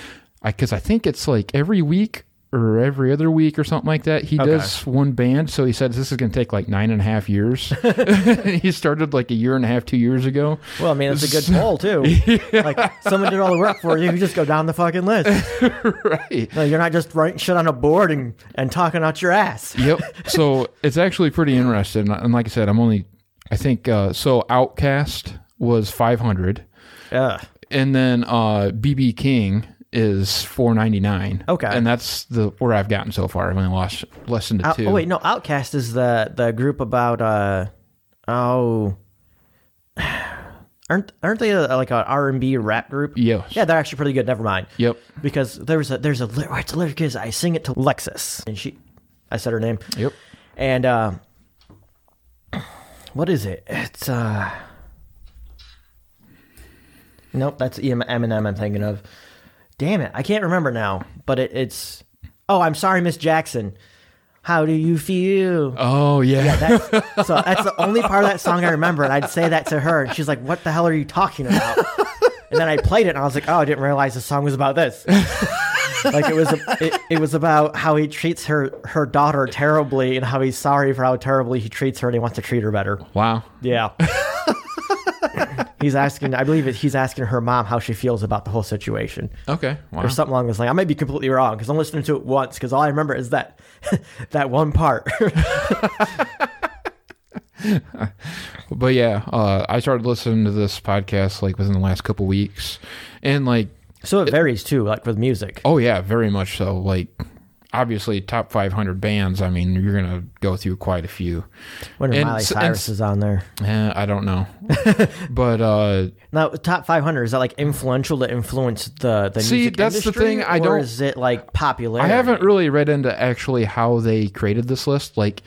Speaker 1: I because I think it's like every week or every other week or something like that. He does one band. So he said this is going to take like nine and a half years. he started like a year and a half, two years ago.
Speaker 2: Well, I mean, it's a good poll too. Like someone did all the work for you. You just go down the fucking list.
Speaker 1: right.
Speaker 2: No, you're not just writing shit on a board and, and talking out your ass.
Speaker 1: Yep. So it's actually pretty interesting. And like I said, I'm only, I think, uh, so OutKast was 500.
Speaker 2: Yeah.
Speaker 1: and then uh BB King is 499.
Speaker 2: Okay.
Speaker 1: And that's the where I've gotten so far. I've only lost less than
Speaker 2: Out-
Speaker 1: two.
Speaker 2: oh wait, no, OutKast is the the group about uh oh. Aren't aren't they a, like an R and B rap group?
Speaker 1: Yes.
Speaker 2: Yeah, they're actually pretty good. Never mind.
Speaker 1: Yep.
Speaker 2: Because there's a there's a it's a lyric is I sing it to Lexus and she, I said her name.
Speaker 1: Yep.
Speaker 2: And uh, what is it? It's uh, nope, that's Em- Eminem. I'm thinking of. Damn it, I can't remember now. But it, it's oh, I'm sorry, Miss Jackson. How do you feel?
Speaker 1: Oh yeah.
Speaker 2: That's, so that's the only part of that song I remember, and I'd say that to her, and she's like, "What the hell are you talking about?" And then I played it, and I was like, "Oh, I didn't realize the song was about this." like it was, it, it was about how he treats her her daughter terribly, and how he's sorry for how terribly he treats her, and he wants to treat her better.
Speaker 1: wow.
Speaker 2: Yeah. He's asking, I believe it, he's asking her mom how she feels about the whole situation,
Speaker 1: Okay. Wow.
Speaker 2: or something along those lines. I might be completely wrong because I'm listening to it once because all I remember is that that one part.
Speaker 1: But yeah, uh, I started listening to this podcast like within the last couple weeks, and like,
Speaker 2: so it varies too, like with music.
Speaker 1: oh yeah, very much so. Like, obviously, top 500 bands. I mean, you're gonna go through quite a few.
Speaker 2: Wonder if
Speaker 1: and
Speaker 2: Miley
Speaker 1: s- and
Speaker 2: is on there.
Speaker 1: Eh, I don't know, but uh,
Speaker 2: Now, top 500 is that like influential to influence the the
Speaker 1: See,
Speaker 2: music
Speaker 1: that's the thing, I
Speaker 2: or
Speaker 1: don't-
Speaker 2: is it like popular?
Speaker 1: I haven't really read into actually how they created this list. Like,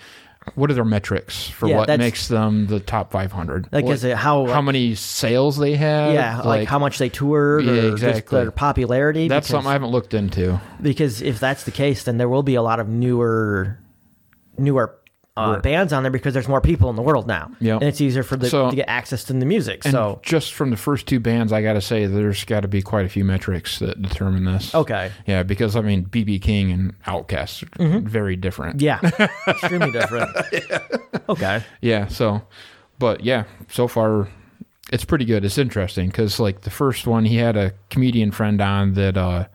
Speaker 1: what are their metrics for
Speaker 2: Yeah,
Speaker 1: what makes them the top 500?
Speaker 2: like.
Speaker 1: What-
Speaker 2: Is it how?
Speaker 1: how many sales they have?
Speaker 2: yeah, like, how much they toured,
Speaker 1: Yeah,
Speaker 2: or just
Speaker 1: exactly.
Speaker 2: their popularity.
Speaker 1: That's
Speaker 2: because,
Speaker 1: something I haven't looked into.
Speaker 2: because if that's the case, then there will be a lot of newer, newer. Uh, bands on there because there's more people in the world now,
Speaker 1: Yep.
Speaker 2: and it's easier for the
Speaker 1: So-
Speaker 2: to get access to the music.
Speaker 1: And
Speaker 2: So
Speaker 1: just from the first two bands, I got to say there's got to be quite a few metrics that determine this.
Speaker 2: okay,
Speaker 1: Yeah, because I mean, BB King and Outkast are very different.
Speaker 2: Mm-hmm. yeah, extremely different. Okay,
Speaker 1: Yeah, so, but yeah, so far it's pretty good. It's interesting because like the first one, he had a comedian friend on that uh,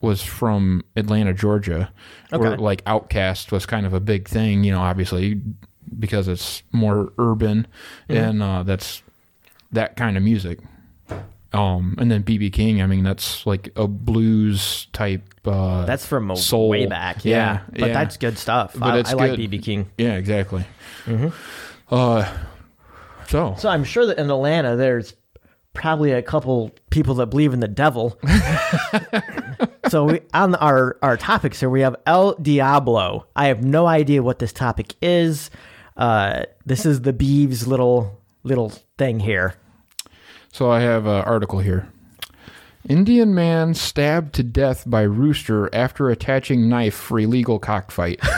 Speaker 1: was from Atlanta, Georgia, where like OutKast was kind of a big thing. You know, obviously because it's more urban
Speaker 2: Mm-hmm.
Speaker 1: and uh, that's that kind of music. Um, and then BB King, I mean, that's like a blues type. Uh,
Speaker 2: that's from
Speaker 1: Soul.
Speaker 2: way back.
Speaker 1: Yeah,
Speaker 2: Yeah, but
Speaker 1: yeah.
Speaker 2: that's good stuff.
Speaker 1: But
Speaker 2: I,
Speaker 1: it's
Speaker 2: I like. BB King.
Speaker 1: yeah, exactly.
Speaker 2: Mm-hmm.
Speaker 1: Uh, so
Speaker 2: So I'm sure that in Atlanta, there's probably a couple people that believe in the devil. so we, on our our topics here, we have El Diablo. I have no idea what this topic is. Uh, this is the Beeves little little thing here.
Speaker 1: So I have an article here. Indian man stabbed to death by rooster after attaching knife for illegal cockfight.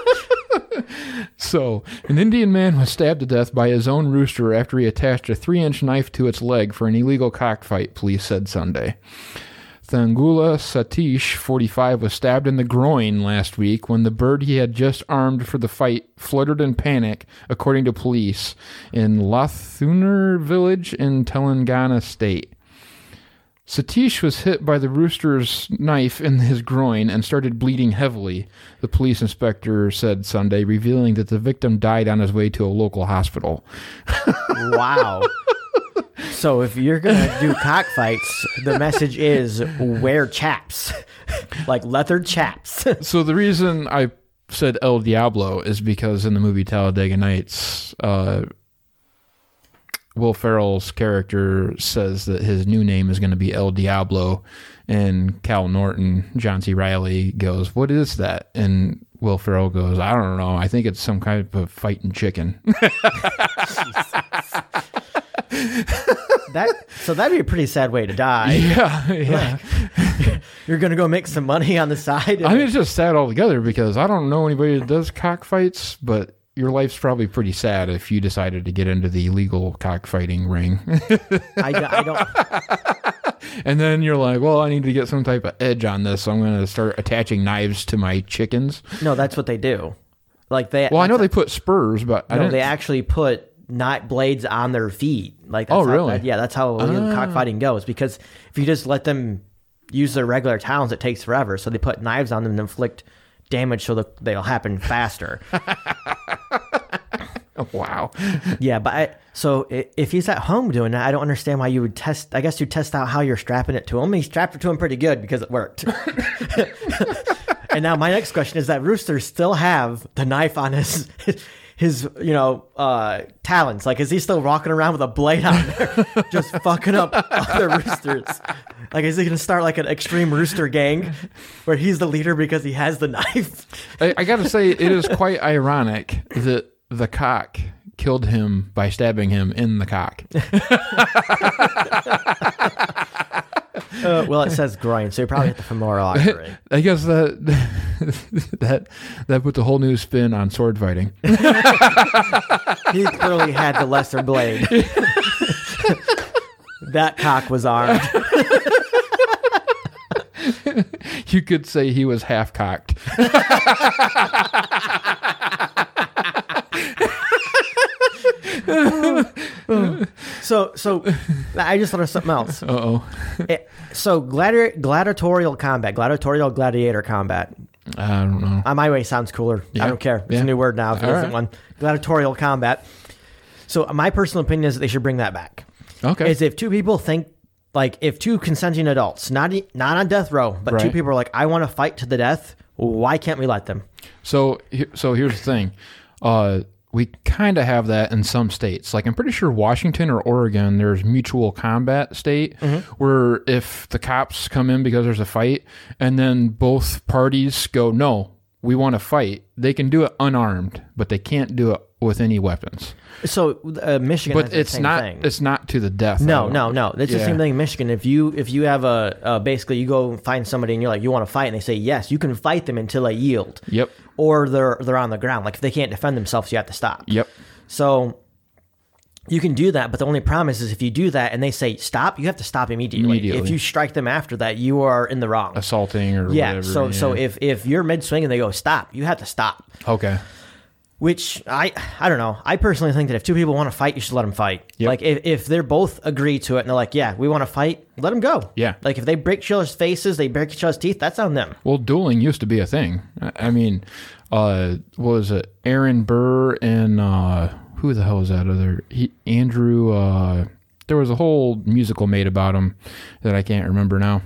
Speaker 1: so, an Indian man was stabbed to death by his own rooster after he attached a three inch knife to its leg for an illegal cockfight, police said Sunday. Thangula Satish, 45, was stabbed in the groin last week when the bird he had just armed for the fight fluttered in panic, according to police in Lothunur village in Telangana state. Satish was hit by the rooster's knife in his groin and started bleeding heavily, the police inspector said Sunday, revealing that the victim died on his way to a local hospital.
Speaker 2: Wow. so if you're gonna do cockfights, the message is wear chaps, like leather chaps.
Speaker 1: So the reason I said El Diablo is because in the movie Talladega Nights, uh, Will Ferrell's character says that his new name is going to be El Diablo, and Cal Naughton, John C. Reilly, goes, "What is that?" And Will Ferrell goes, "I don't know. I think it's some kind of fighting chicken."
Speaker 2: that so that'd be a pretty sad way to die.
Speaker 1: yeah, yeah.
Speaker 2: You're gonna go make some money on the side.
Speaker 1: I mean, it's just sad altogether because I don't know anybody that does cockfights, but your life's probably pretty sad if you decided to get into the illegal cockfighting ring.
Speaker 2: I, I don't.
Speaker 1: and then you're like, well, I need to get some type of edge on this, so I'm going to start attaching knives to my chickens.
Speaker 2: No, that's what they do. Like they.
Speaker 1: Well, I know they put spurs, but I
Speaker 2: No, they actually put not blades on their feet. Like that's
Speaker 1: Oh,
Speaker 2: how-
Speaker 1: really?
Speaker 2: yeah, that's how ah. illegal cockfighting goes. Because if you just let them use their regular talons, it takes forever. So they put knives on them and inflict damage so that they'll happen faster.
Speaker 1: wow.
Speaker 2: yeah, but I, so if he's at home doing that, I don't understand why you would test. I guess you test out how you're strapping it to him. He strapped it to him pretty good because it worked. and now my next question is that rooster still have the knife on his his you know uh talons. Like is he still rocking around with a blade on there? Just fucking up other roosters. Like is he gonna start like an extreme rooster gang where he's the leader because he has the knife?
Speaker 1: I, I got to say, it is quite ironic that the cock killed him by stabbing him in the cock.
Speaker 2: uh, well it says groin so you probably hit the femoral artery
Speaker 1: I guess that that that puts a whole new spin on sword fighting.
Speaker 2: he clearly had the lesser blade that cock was armed
Speaker 1: You could say he was half cocked.
Speaker 2: so so i just thought of something else
Speaker 1: Uh oh.
Speaker 2: So gladi- gladiatorial combat, gladiatorial gladiator combat.
Speaker 1: I don't know.
Speaker 2: On my way sounds cooler.
Speaker 1: Yeah.
Speaker 2: I don't care. It's
Speaker 1: Yeah.
Speaker 2: a new word now. If it
Speaker 1: All
Speaker 2: isn't
Speaker 1: right.
Speaker 2: one, gladiatorial combat. So my personal opinion is that they should bring that back.
Speaker 1: Okay.
Speaker 2: Is if two people think like if two consenting adults, not e- not on death row, but two
Speaker 1: Right.
Speaker 2: people are like, I want to fight to the death. Why can't we let them?
Speaker 1: So, he- so here's the thing. Uh, we kind of have that in some states. Like I'm pretty sure Washington or Oregon, there's mutual combat state mm-hmm. where if the cops come in because there's a fight, and then both parties go, no, we want to fight. They can do it unarmed, but they can't do it with any weapons.
Speaker 2: So uh, Michigan,
Speaker 1: But it's not.
Speaker 2: Thing.
Speaker 1: It's not to the death.
Speaker 2: No, no, no. It's the same thing in Michigan. If you if you have a uh, basically you go find somebody and you're like you want to fight and they say yes, you can fight them until they yield.
Speaker 1: Yep.
Speaker 2: Or they're they're on the ground. Like if they can't defend themselves, you have to stop.
Speaker 1: Yep.
Speaker 2: So you can do that, but the only promise is if you do that and they say stop, you have to stop immediately.
Speaker 1: Immediately.
Speaker 2: If you strike them after that, you are in the wrong.
Speaker 1: Assaulting or
Speaker 2: yeah.
Speaker 1: whatever.
Speaker 2: So so if if you're mid swing and they go stop, you have to stop.
Speaker 1: okay.
Speaker 2: Which I I don't know. I personally think that if two people want to fight, you should let them fight.
Speaker 1: Yep.
Speaker 2: Like if, if they're both agree to it and they're like, yeah, we want to fight, let them go.
Speaker 1: Yeah.
Speaker 2: Like if they break each other's faces, they break each other's teeth. That's on them.
Speaker 1: Well, dueling used to be a thing. I mean, uh, what was it Aaron Burr and uh, who the hell is that other? He, Andrew. Uh, there was a whole musical made about him that I can't remember now.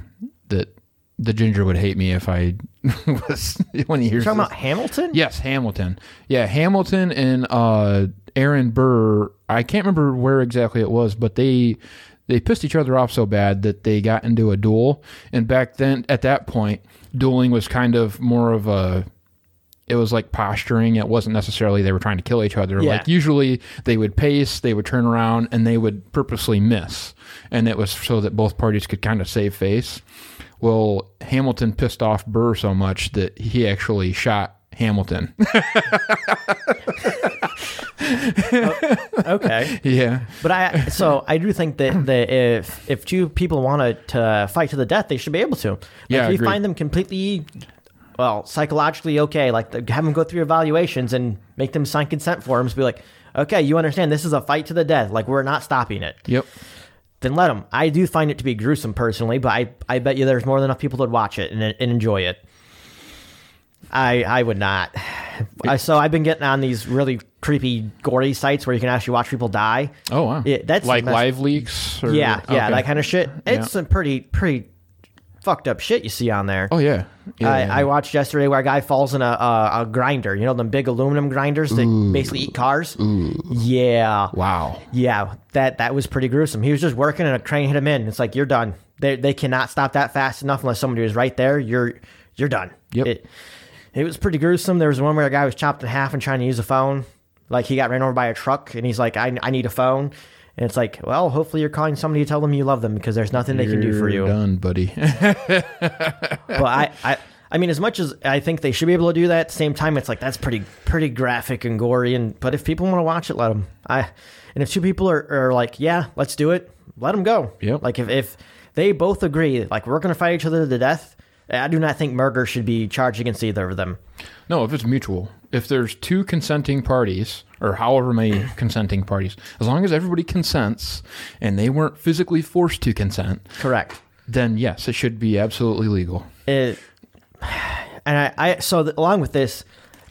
Speaker 1: That the ginger would hate me if I was when he hears.
Speaker 2: Talking
Speaker 1: this.
Speaker 2: about Hamilton.
Speaker 1: Yes, Hamilton. Yeah, Hamilton and uh, Aaron Burr. I can't remember where exactly it was, but they they pissed each other off so bad that they got into a duel. And back then, at that point, dueling was kind of more of a. It was like posturing. It wasn't necessarily they were trying to kill each other.
Speaker 2: Yeah.
Speaker 1: Like usually they would pace, they would turn around, and they would purposely miss. And it was so that both parties could kind of save face. Well, Hamilton pissed off Burr so much that he actually shot Hamilton.
Speaker 2: Oh, okay.
Speaker 1: yeah.
Speaker 2: But I so I do think that, that if if two people want to fight to the death, they should be able to. Like,
Speaker 1: Yeah,
Speaker 2: if you
Speaker 1: agreed.
Speaker 2: find them completely well psychologically okay, like the, have them go through evaluations and make them sign consent forms. Be like, okay, you understand this is a fight to the death. Like we're not stopping it.
Speaker 1: Yep.
Speaker 2: Then let them. I do find it to be gruesome personally, but I I bet you there's more than enough people that would watch it and, and enjoy it. I I would not. I, so I've been getting on these really creepy, gory sites where you can actually watch people die.
Speaker 1: Oh wow.
Speaker 2: Yeah, that's
Speaker 1: like live leaks. Or,
Speaker 2: Yeah, yeah,
Speaker 1: okay.
Speaker 2: that kind of shit. It's some pretty pretty fucked up shit you see on there.
Speaker 1: Oh yeah. yeah,
Speaker 2: I,
Speaker 1: yeah.
Speaker 2: I watched yesterday where a guy falls in a a, a grinder. You know them big aluminum grinders that basically eat cars. Yeah,
Speaker 1: wow.
Speaker 2: yeah, that that was pretty gruesome. He was just working and a crane hit him in. It's like you're done. They they cannot stop that fast enough unless somebody was right there. You're you're done.
Speaker 1: Yep.
Speaker 2: It, it was pretty gruesome. There was one where a guy was chopped in half and trying to use a phone. Like he got ran over by a truck and he's like, I, I need a phone. And it's like, well, hopefully you're calling somebody to tell them you love them because there's nothing they can do for
Speaker 1: You're. Done, buddy.
Speaker 2: But I, I, I mean, as much as I think they should be able to do that, at the same time, it's like that's pretty, pretty graphic and gory. And but if people want to watch it, let them. I, and if two people are, are like, yeah, let's do it, let them go.
Speaker 1: Yep.
Speaker 2: Like if if they both agree, like we're gonna fight each other to death, I do not think murder should be charged against either of them.
Speaker 1: No, if it's mutual. If there's two consenting parties, or however many consenting parties, as long as everybody consents and they weren't physically forced to consent,
Speaker 2: Correct.
Speaker 1: then yes, it should be absolutely legal.
Speaker 2: it, and I, I so along with this,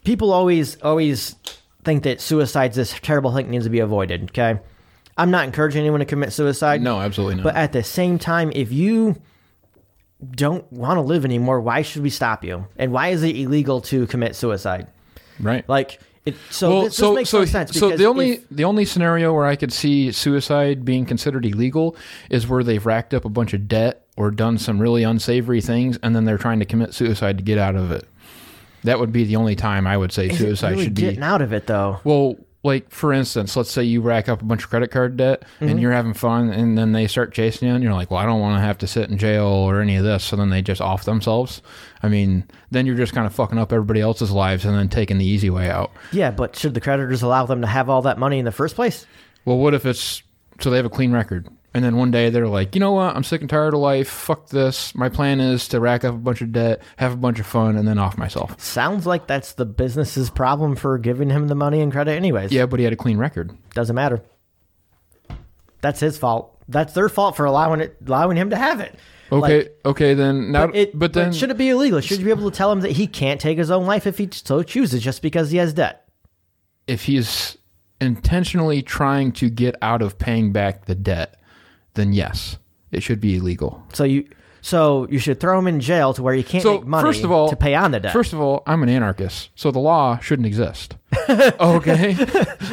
Speaker 2: people always always think that suicide's this terrible thing that needs to be avoided. Okay, I'm not encouraging anyone to commit suicide.
Speaker 1: No, absolutely not.
Speaker 2: but at the same time, if you don't want to live anymore, why should we stop you? And why is it illegal to commit suicide?
Speaker 1: right.
Speaker 2: Like it. So
Speaker 1: well,
Speaker 2: this,
Speaker 1: so
Speaker 2: this makes
Speaker 1: so
Speaker 2: no sense.
Speaker 1: so the only
Speaker 2: if-
Speaker 1: the only scenario where I could see suicide being considered illegal is where they've racked up a bunch of debt or done some really unsavory things, and then they're trying to commit suicide to get out of it. That would be the only time I would say suicide
Speaker 2: really
Speaker 1: should be.
Speaker 2: getting out of it though.
Speaker 1: Well, like for instance, let's say you rack up a bunch of credit card debt
Speaker 2: Mm-hmm.
Speaker 1: and you're having fun, and then they start chasing you, and you're like, "Well, I don't want to have to sit in jail or any of this." So then they just off themselves. I mean, then you're just kind of fucking up everybody else's lives and then taking the easy way out.
Speaker 2: Yeah, but should the creditors allow them to have all that money in the first place?
Speaker 1: Well, what if it's so they have a clean record, and then one day they're like, you know what? I'm sick and tired of life. Fuck this. My plan is to rack up a bunch of debt, have a bunch of fun, and then off myself.
Speaker 2: Sounds like that's the business's problem for giving him the money and credit, anyways.
Speaker 1: Yeah, but he had a clean record.
Speaker 2: Doesn't matter. That's his fault. That's their fault for allowing it, allowing him to have it.
Speaker 1: Okay,
Speaker 2: Like,
Speaker 1: okay, then now,
Speaker 2: but, it,
Speaker 1: but then
Speaker 2: should it be illegal? Should you be able to tell him that he can't take his own life if he so chooses, just because he has debt?
Speaker 1: if he's intentionally trying to get out of paying back the debt, then yes, it should be illegal.
Speaker 2: So you, so you should throw him in jail to where you can't
Speaker 1: So
Speaker 2: make money
Speaker 1: first of all,
Speaker 2: to pay on the debt.
Speaker 1: First of all, I'm an anarchist, so the law shouldn't exist. okay,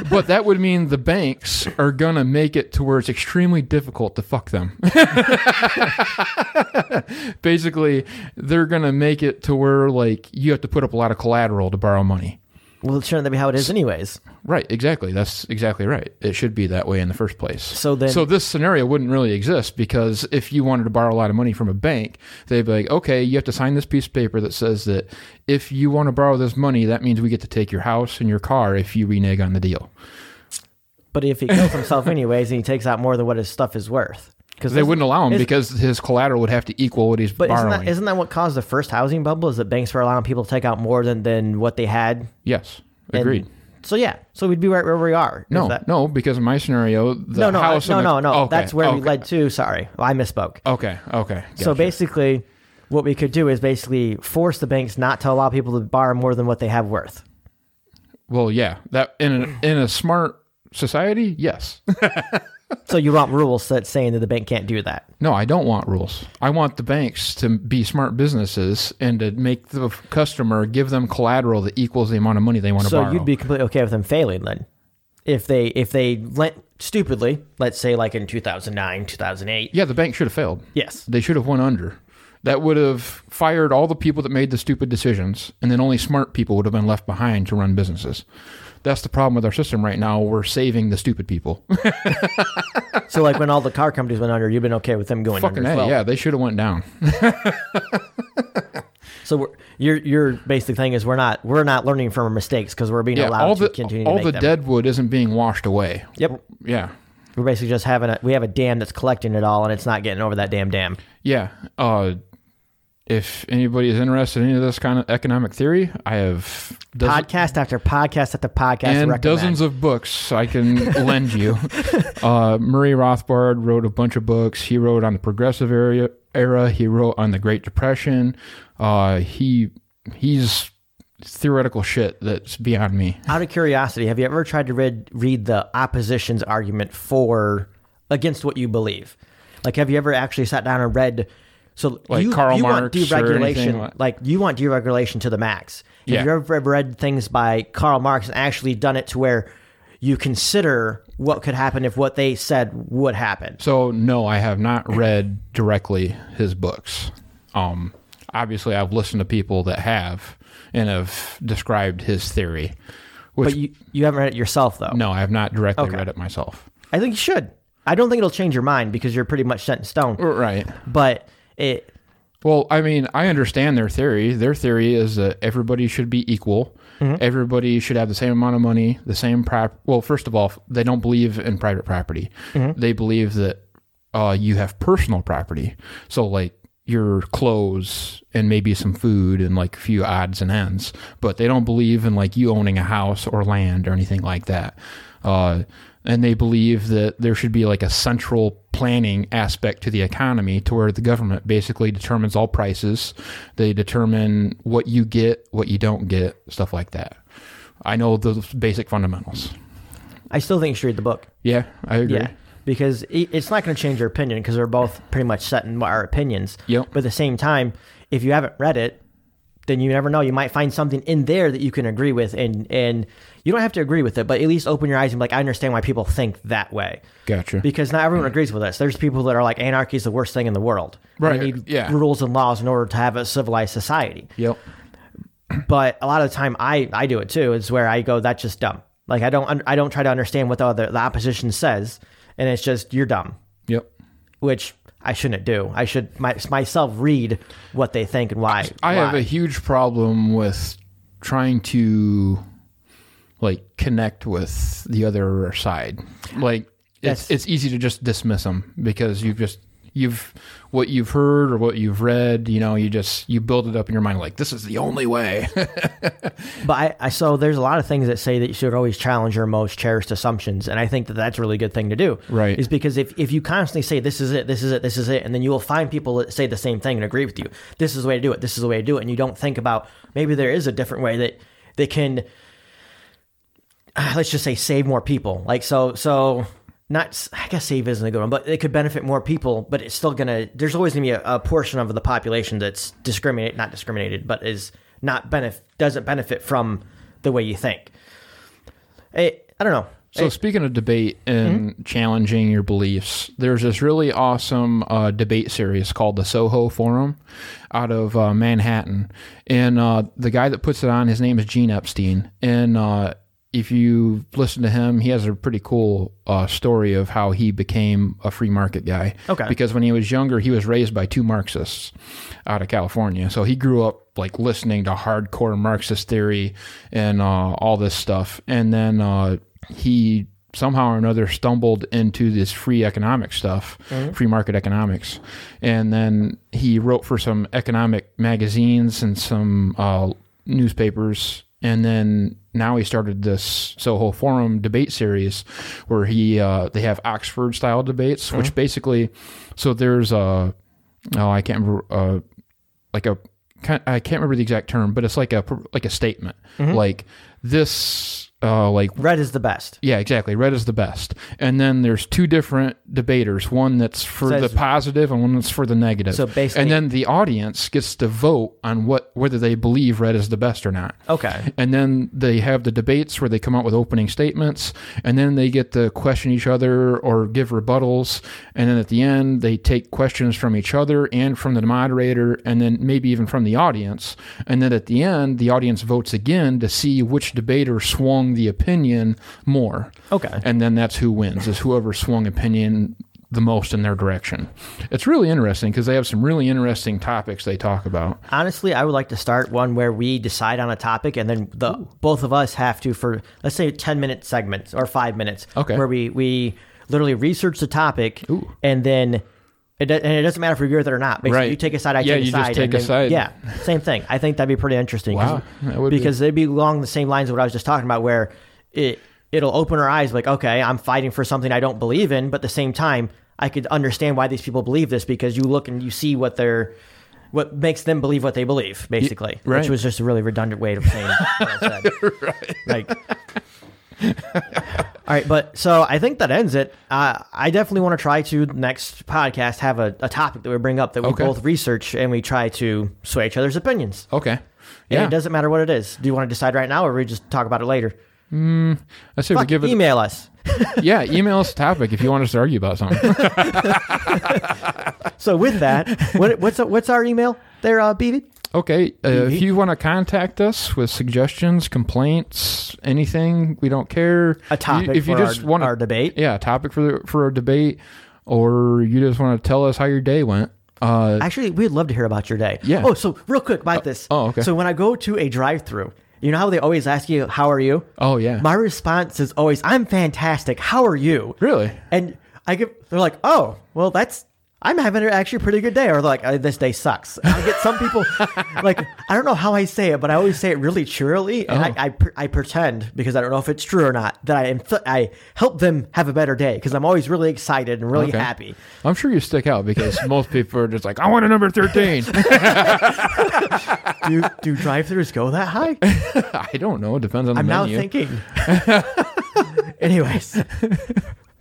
Speaker 1: but that would mean the banks are gonna make it to where it's extremely difficult to fuck them. Basically, they're gonna make it to where like you have to put up a lot of collateral to borrow money.
Speaker 2: Well, shouldn't that be how it is, anyways?
Speaker 1: Right, exactly. That's exactly right. It should be that way in the first place.
Speaker 2: So then-
Speaker 1: so this scenario wouldn't really exist because if you wanted to borrow a lot of money from a bank, they'd be like, okay, you have to sign this piece of paper that says that if you want to borrow this money, that means we get to take your house and your car if you renege on the deal.
Speaker 2: But if he kills himself anyways, and he takes out more than what his stuff is worth, because
Speaker 1: They wouldn't allow him because his collateral would have to equal what he's
Speaker 2: But isn't that, isn't that what caused the first housing bubble? Is that banks were allowing people to take out more than, than what they had?
Speaker 1: yes,
Speaker 2: And-
Speaker 1: agreed.
Speaker 2: So yeah, so we'd be right where we are. if
Speaker 1: no,
Speaker 2: that-
Speaker 1: no, because in my scenario, the
Speaker 2: no, no,
Speaker 1: house
Speaker 2: no,
Speaker 1: and
Speaker 2: no,
Speaker 1: the-
Speaker 2: no.
Speaker 1: okay,
Speaker 2: That's where we
Speaker 1: okay,
Speaker 2: led to. Sorry, I misspoke.
Speaker 1: Okay, okay.
Speaker 2: So
Speaker 1: gotcha.
Speaker 2: basically, what we could do is basically force the banks not to allow people to borrow more than what they have worth.
Speaker 1: well, yeah, that in a, in a smart society, yes.
Speaker 2: So you want rules that saying that the bank can't do that.
Speaker 1: No, I don't want rules. I want the banks to be smart businesses and to make the customer give them collateral that equals the amount of money they want to
Speaker 2: So
Speaker 1: borrow.
Speaker 2: So you'd be completely okay with them failing then, if they if they lent stupidly, let's say like in two thousand nine, two thousand eight.
Speaker 1: yeah, the bank should have failed.
Speaker 2: Yes.
Speaker 1: They should have went under. That would have fired all the people that made the stupid decisions, and then only smart people would have been left behind to run businesses. That's the problem with our system right now. We're saving the stupid people.
Speaker 2: So like when all the car companies went under, you've been okay with them going
Speaker 1: Fucking
Speaker 2: under
Speaker 1: A,
Speaker 2: well.
Speaker 1: yeah, they should have went down.
Speaker 2: So we're, your your basic thing is we're not we're not learning from our mistakes because we're being
Speaker 1: Yeah,
Speaker 2: allowed
Speaker 1: all
Speaker 2: to
Speaker 1: the
Speaker 2: continue to
Speaker 1: all
Speaker 2: make
Speaker 1: the
Speaker 2: them.
Speaker 1: dead wood isn't being washed away.
Speaker 2: Yep.
Speaker 1: Yeah,
Speaker 2: We're basically just having a we have a dam that's collecting it all and it's not getting over that damn dam.
Speaker 1: yeah. Uh, if anybody is interested in any of this kind of economic theory, I have dozen,
Speaker 2: podcast after podcast after podcast
Speaker 1: and
Speaker 2: recommend.
Speaker 1: dozens of books I can lend you. Uh, Murray Rothbard wrote a bunch of books. He wrote on the progressive era. Era. He wrote on the Great Depression. Uh, he he's theoretical shit that's beyond me.
Speaker 2: Out of curiosity, have you ever tried to read read the opposition's argument for against what you believe? Like, have you ever actually sat down and read? So
Speaker 1: Like
Speaker 2: you,
Speaker 1: Karl
Speaker 2: you want
Speaker 1: Marx or
Speaker 2: deregulation,
Speaker 1: like-
Speaker 2: like you want deregulation to the max.
Speaker 1: Yeah.
Speaker 2: Have you ever read things by Karl Marx and actually done it to where you consider what could happen if what they said would happen?
Speaker 1: So no, I have not read directly his books. Um, obviously, I've listened to people that have and have described his theory. Which
Speaker 2: But you you haven't read it yourself, though.
Speaker 1: no, I have not directly
Speaker 2: Okay.
Speaker 1: read it myself.
Speaker 2: I think you should. I don't think it'll change your mind because you're pretty much set in stone.
Speaker 1: Right.
Speaker 2: But it
Speaker 1: Well, I mean, I understand their theory. Their theory is that everybody should be equal. Everybody should have the same amount of money, the same prop. Well, first of all, they don't believe in private property. They believe that uh, you have personal property. So, like your clothes and maybe some food and like a few odds and ends. But they don't believe in like you owning a house or land or anything like that. Uh, and they believe that there should be like a central planning aspect to the economy to where the government basically determines all prices. They determine what you get, what you don't get, stuff like that. I know those basic fundamentals.
Speaker 2: I still think you should read the book.
Speaker 1: Yeah, I agree.
Speaker 2: Yeah, because it's not going to change your opinion because we're both pretty much set in our opinions.
Speaker 1: Yep.
Speaker 2: But at the same time, if you haven't read it, then you never know. You might find something in there that you can agree with, and and you don't have to agree with it, but at least open your eyes and be like, I understand why people think that way.
Speaker 1: Gotcha.
Speaker 2: Because not everyone agrees with us. There's people that are like anarchy is the worst thing in the world.
Speaker 1: Right,
Speaker 2: We need
Speaker 1: yeah.
Speaker 2: rules and laws in order to have a civilized society.
Speaker 1: Yep.
Speaker 2: But a lot of the time, I I do it too. Is where I go, that's just dumb. Like I don't un- I don't try to understand what the other the opposition says, and it's just you're dumb,
Speaker 1: Yep.
Speaker 2: which I shouldn't do. I should my, myself read what they think and why.
Speaker 1: I have
Speaker 2: why.
Speaker 1: a huge problem with trying to like connect with the other side. Like it's
Speaker 2: That's-
Speaker 1: it's easy to just dismiss them because you've just you've what you've heard or what you've read, you know, you just you build it up in your mind like this is the only way.
Speaker 2: But I, I so there's a lot of things that say that you should always challenge your most cherished assumptions, and I think that that's a really good thing to do.
Speaker 1: Right.
Speaker 2: Is because if if you constantly say this is it, this is it, this is it, and then you will find people that say the same thing and agree with you. This is the way to do it. This is the way to do it, and you don't think about maybe there is a different way that they can. Uh, let's just say save more people. Like so so. Not, I guess save isn't a good one, but it could benefit more people. But it's still gonna. There's always gonna be a, a portion of the population that's discriminate, not discriminated, but is not benefit doesn't benefit from the way you think. I, I don't know.
Speaker 1: So speaking of debate and challenging your beliefs, there's this really awesome uh, debate series called the Soho Forum out of uh, Manhattan, and uh, the guy that puts it on, his name is Gene Epstein, and uh, if you listen to him, he has a pretty cool uh, story of how he became a free market guy.
Speaker 2: Okay.
Speaker 1: Because when he was younger, he was raised by two Marxists out of California. So he grew up like listening to hardcore Marxist theory and uh, all this stuff. And then uh, he somehow or another stumbled into this free economic stuff, free market economics. And then he wrote for some economic magazines and some uh, newspapers. And then now he started this Soho Forum debate series where he uh, they have Oxford style debates, which basically so there's a oh I can't remember uh, like a I can't remember the exact term, but it's like a like a statement. Like this uh, like
Speaker 2: Red is the best.
Speaker 1: yeah, exactly. Red is the best. And then there's two different debaters, one that's for the positive and one that's for the negative.
Speaker 2: So basically-
Speaker 1: and then the audience gets to vote on what whether they believe red is the best or not.
Speaker 2: Okay.
Speaker 1: And then they have the debates where they come out with opening statements, and then they get to question each other or give rebuttals. And then at the end, they take questions from each other and from the moderator, and then maybe even from the audience. And then at the end, the audience votes again to see which debater swung the opinion more.
Speaker 2: Okay.
Speaker 1: And then that's who wins, is whoever swung opinion the most in their direction. It's really interesting because they have some really interesting topics they talk about.
Speaker 2: Honestly, I would like to start one where we decide on a topic and then the both of us have to for let's say 10 minute segments or 5 minutes
Speaker 1: Okay.
Speaker 2: where we we literally research the topic and then it, do- and it doesn't matter if we agree with it or not. Basically,
Speaker 1: Right.
Speaker 2: you take a side, I
Speaker 1: Yeah,
Speaker 2: take a
Speaker 1: you just
Speaker 2: side.
Speaker 1: take a
Speaker 2: then-
Speaker 1: side.
Speaker 2: Yeah, same thing. I think that'd be pretty interesting.
Speaker 1: Wow, would be-
Speaker 2: because they'd be along the same lines of what I was just talking about, where it it'll open our eyes. Like, okay, I'm fighting for something I don't believe in, but at the same time, I could understand why these people believe this because you look and you see what they're what makes them believe what they believe, basically.
Speaker 1: right.
Speaker 2: Which was just a really redundant way of saying what I said. Like, all right, but so I think that ends it. Uh, I definitely want to try to next podcast have a, a topic that we bring up that we
Speaker 1: Okay.
Speaker 2: both research and we try to sway each other's opinions.
Speaker 1: Okay.
Speaker 2: And
Speaker 1: Yeah.
Speaker 2: it doesn't matter what it is. Do you want to decide right now, or we just talk about it later?
Speaker 1: I say we give it.
Speaker 2: email us.
Speaker 1: Yeah, email us a topic if you want us to argue about something.
Speaker 2: So with that, what, what's what's our email there, uh, BB?
Speaker 1: Okay, uh, if you want to contact us with suggestions, complaints, anything, we don't care.
Speaker 2: A topic
Speaker 1: You- if you
Speaker 2: for
Speaker 1: just
Speaker 2: our,
Speaker 1: want
Speaker 2: our debate.
Speaker 1: yeah, a topic for the, for a debate, or you just want to tell us how your day went. Uh,
Speaker 2: Actually, we'd love to hear about your day.
Speaker 1: Yeah.
Speaker 2: Oh, so real quick about this.
Speaker 1: oh, okay.
Speaker 2: So when I go to a drive-through, you know how they always ask you, "How are you?"
Speaker 1: oh yeah,
Speaker 2: My response is always, "I'm fantastic. How are you?"
Speaker 1: really?
Speaker 2: And I give. they're like, "Oh, well, that's." I'm having actually a pretty good day, or like, uh, "This day sucks." And I get some people, like, I don't know how I say it, but I always say it really cheerily, and
Speaker 1: Oh.
Speaker 2: I, I, I pretend because I don't know if it's true or not that I am, th- I help them have a better day because I'm always really excited and really
Speaker 1: Okay.
Speaker 2: happy.
Speaker 1: I'm sure you stick out because most people are just like, I want a number thirteen.
Speaker 2: Do do drive-throughs go that high?
Speaker 1: I don't know. It depends on the
Speaker 2: I'm now thinking. Anyways,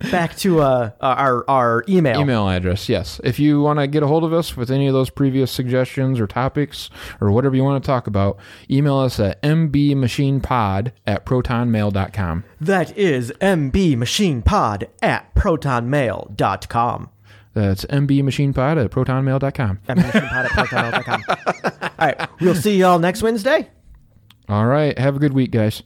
Speaker 2: back to uh, our our email.
Speaker 1: Email address, yes. If you want to get a hold of us with any of those previous suggestions or topics or whatever you want to talk about, email us at mbmachinepod at protonmail.com.
Speaker 2: That is mbmachinepod at protonmail.com.
Speaker 1: That's mbmachinepod at protonmail.com.
Speaker 2: mbmachinepod at protonmail.com. All right, we'll see y'all next Wednesday.
Speaker 1: All right. Have a good week, guys.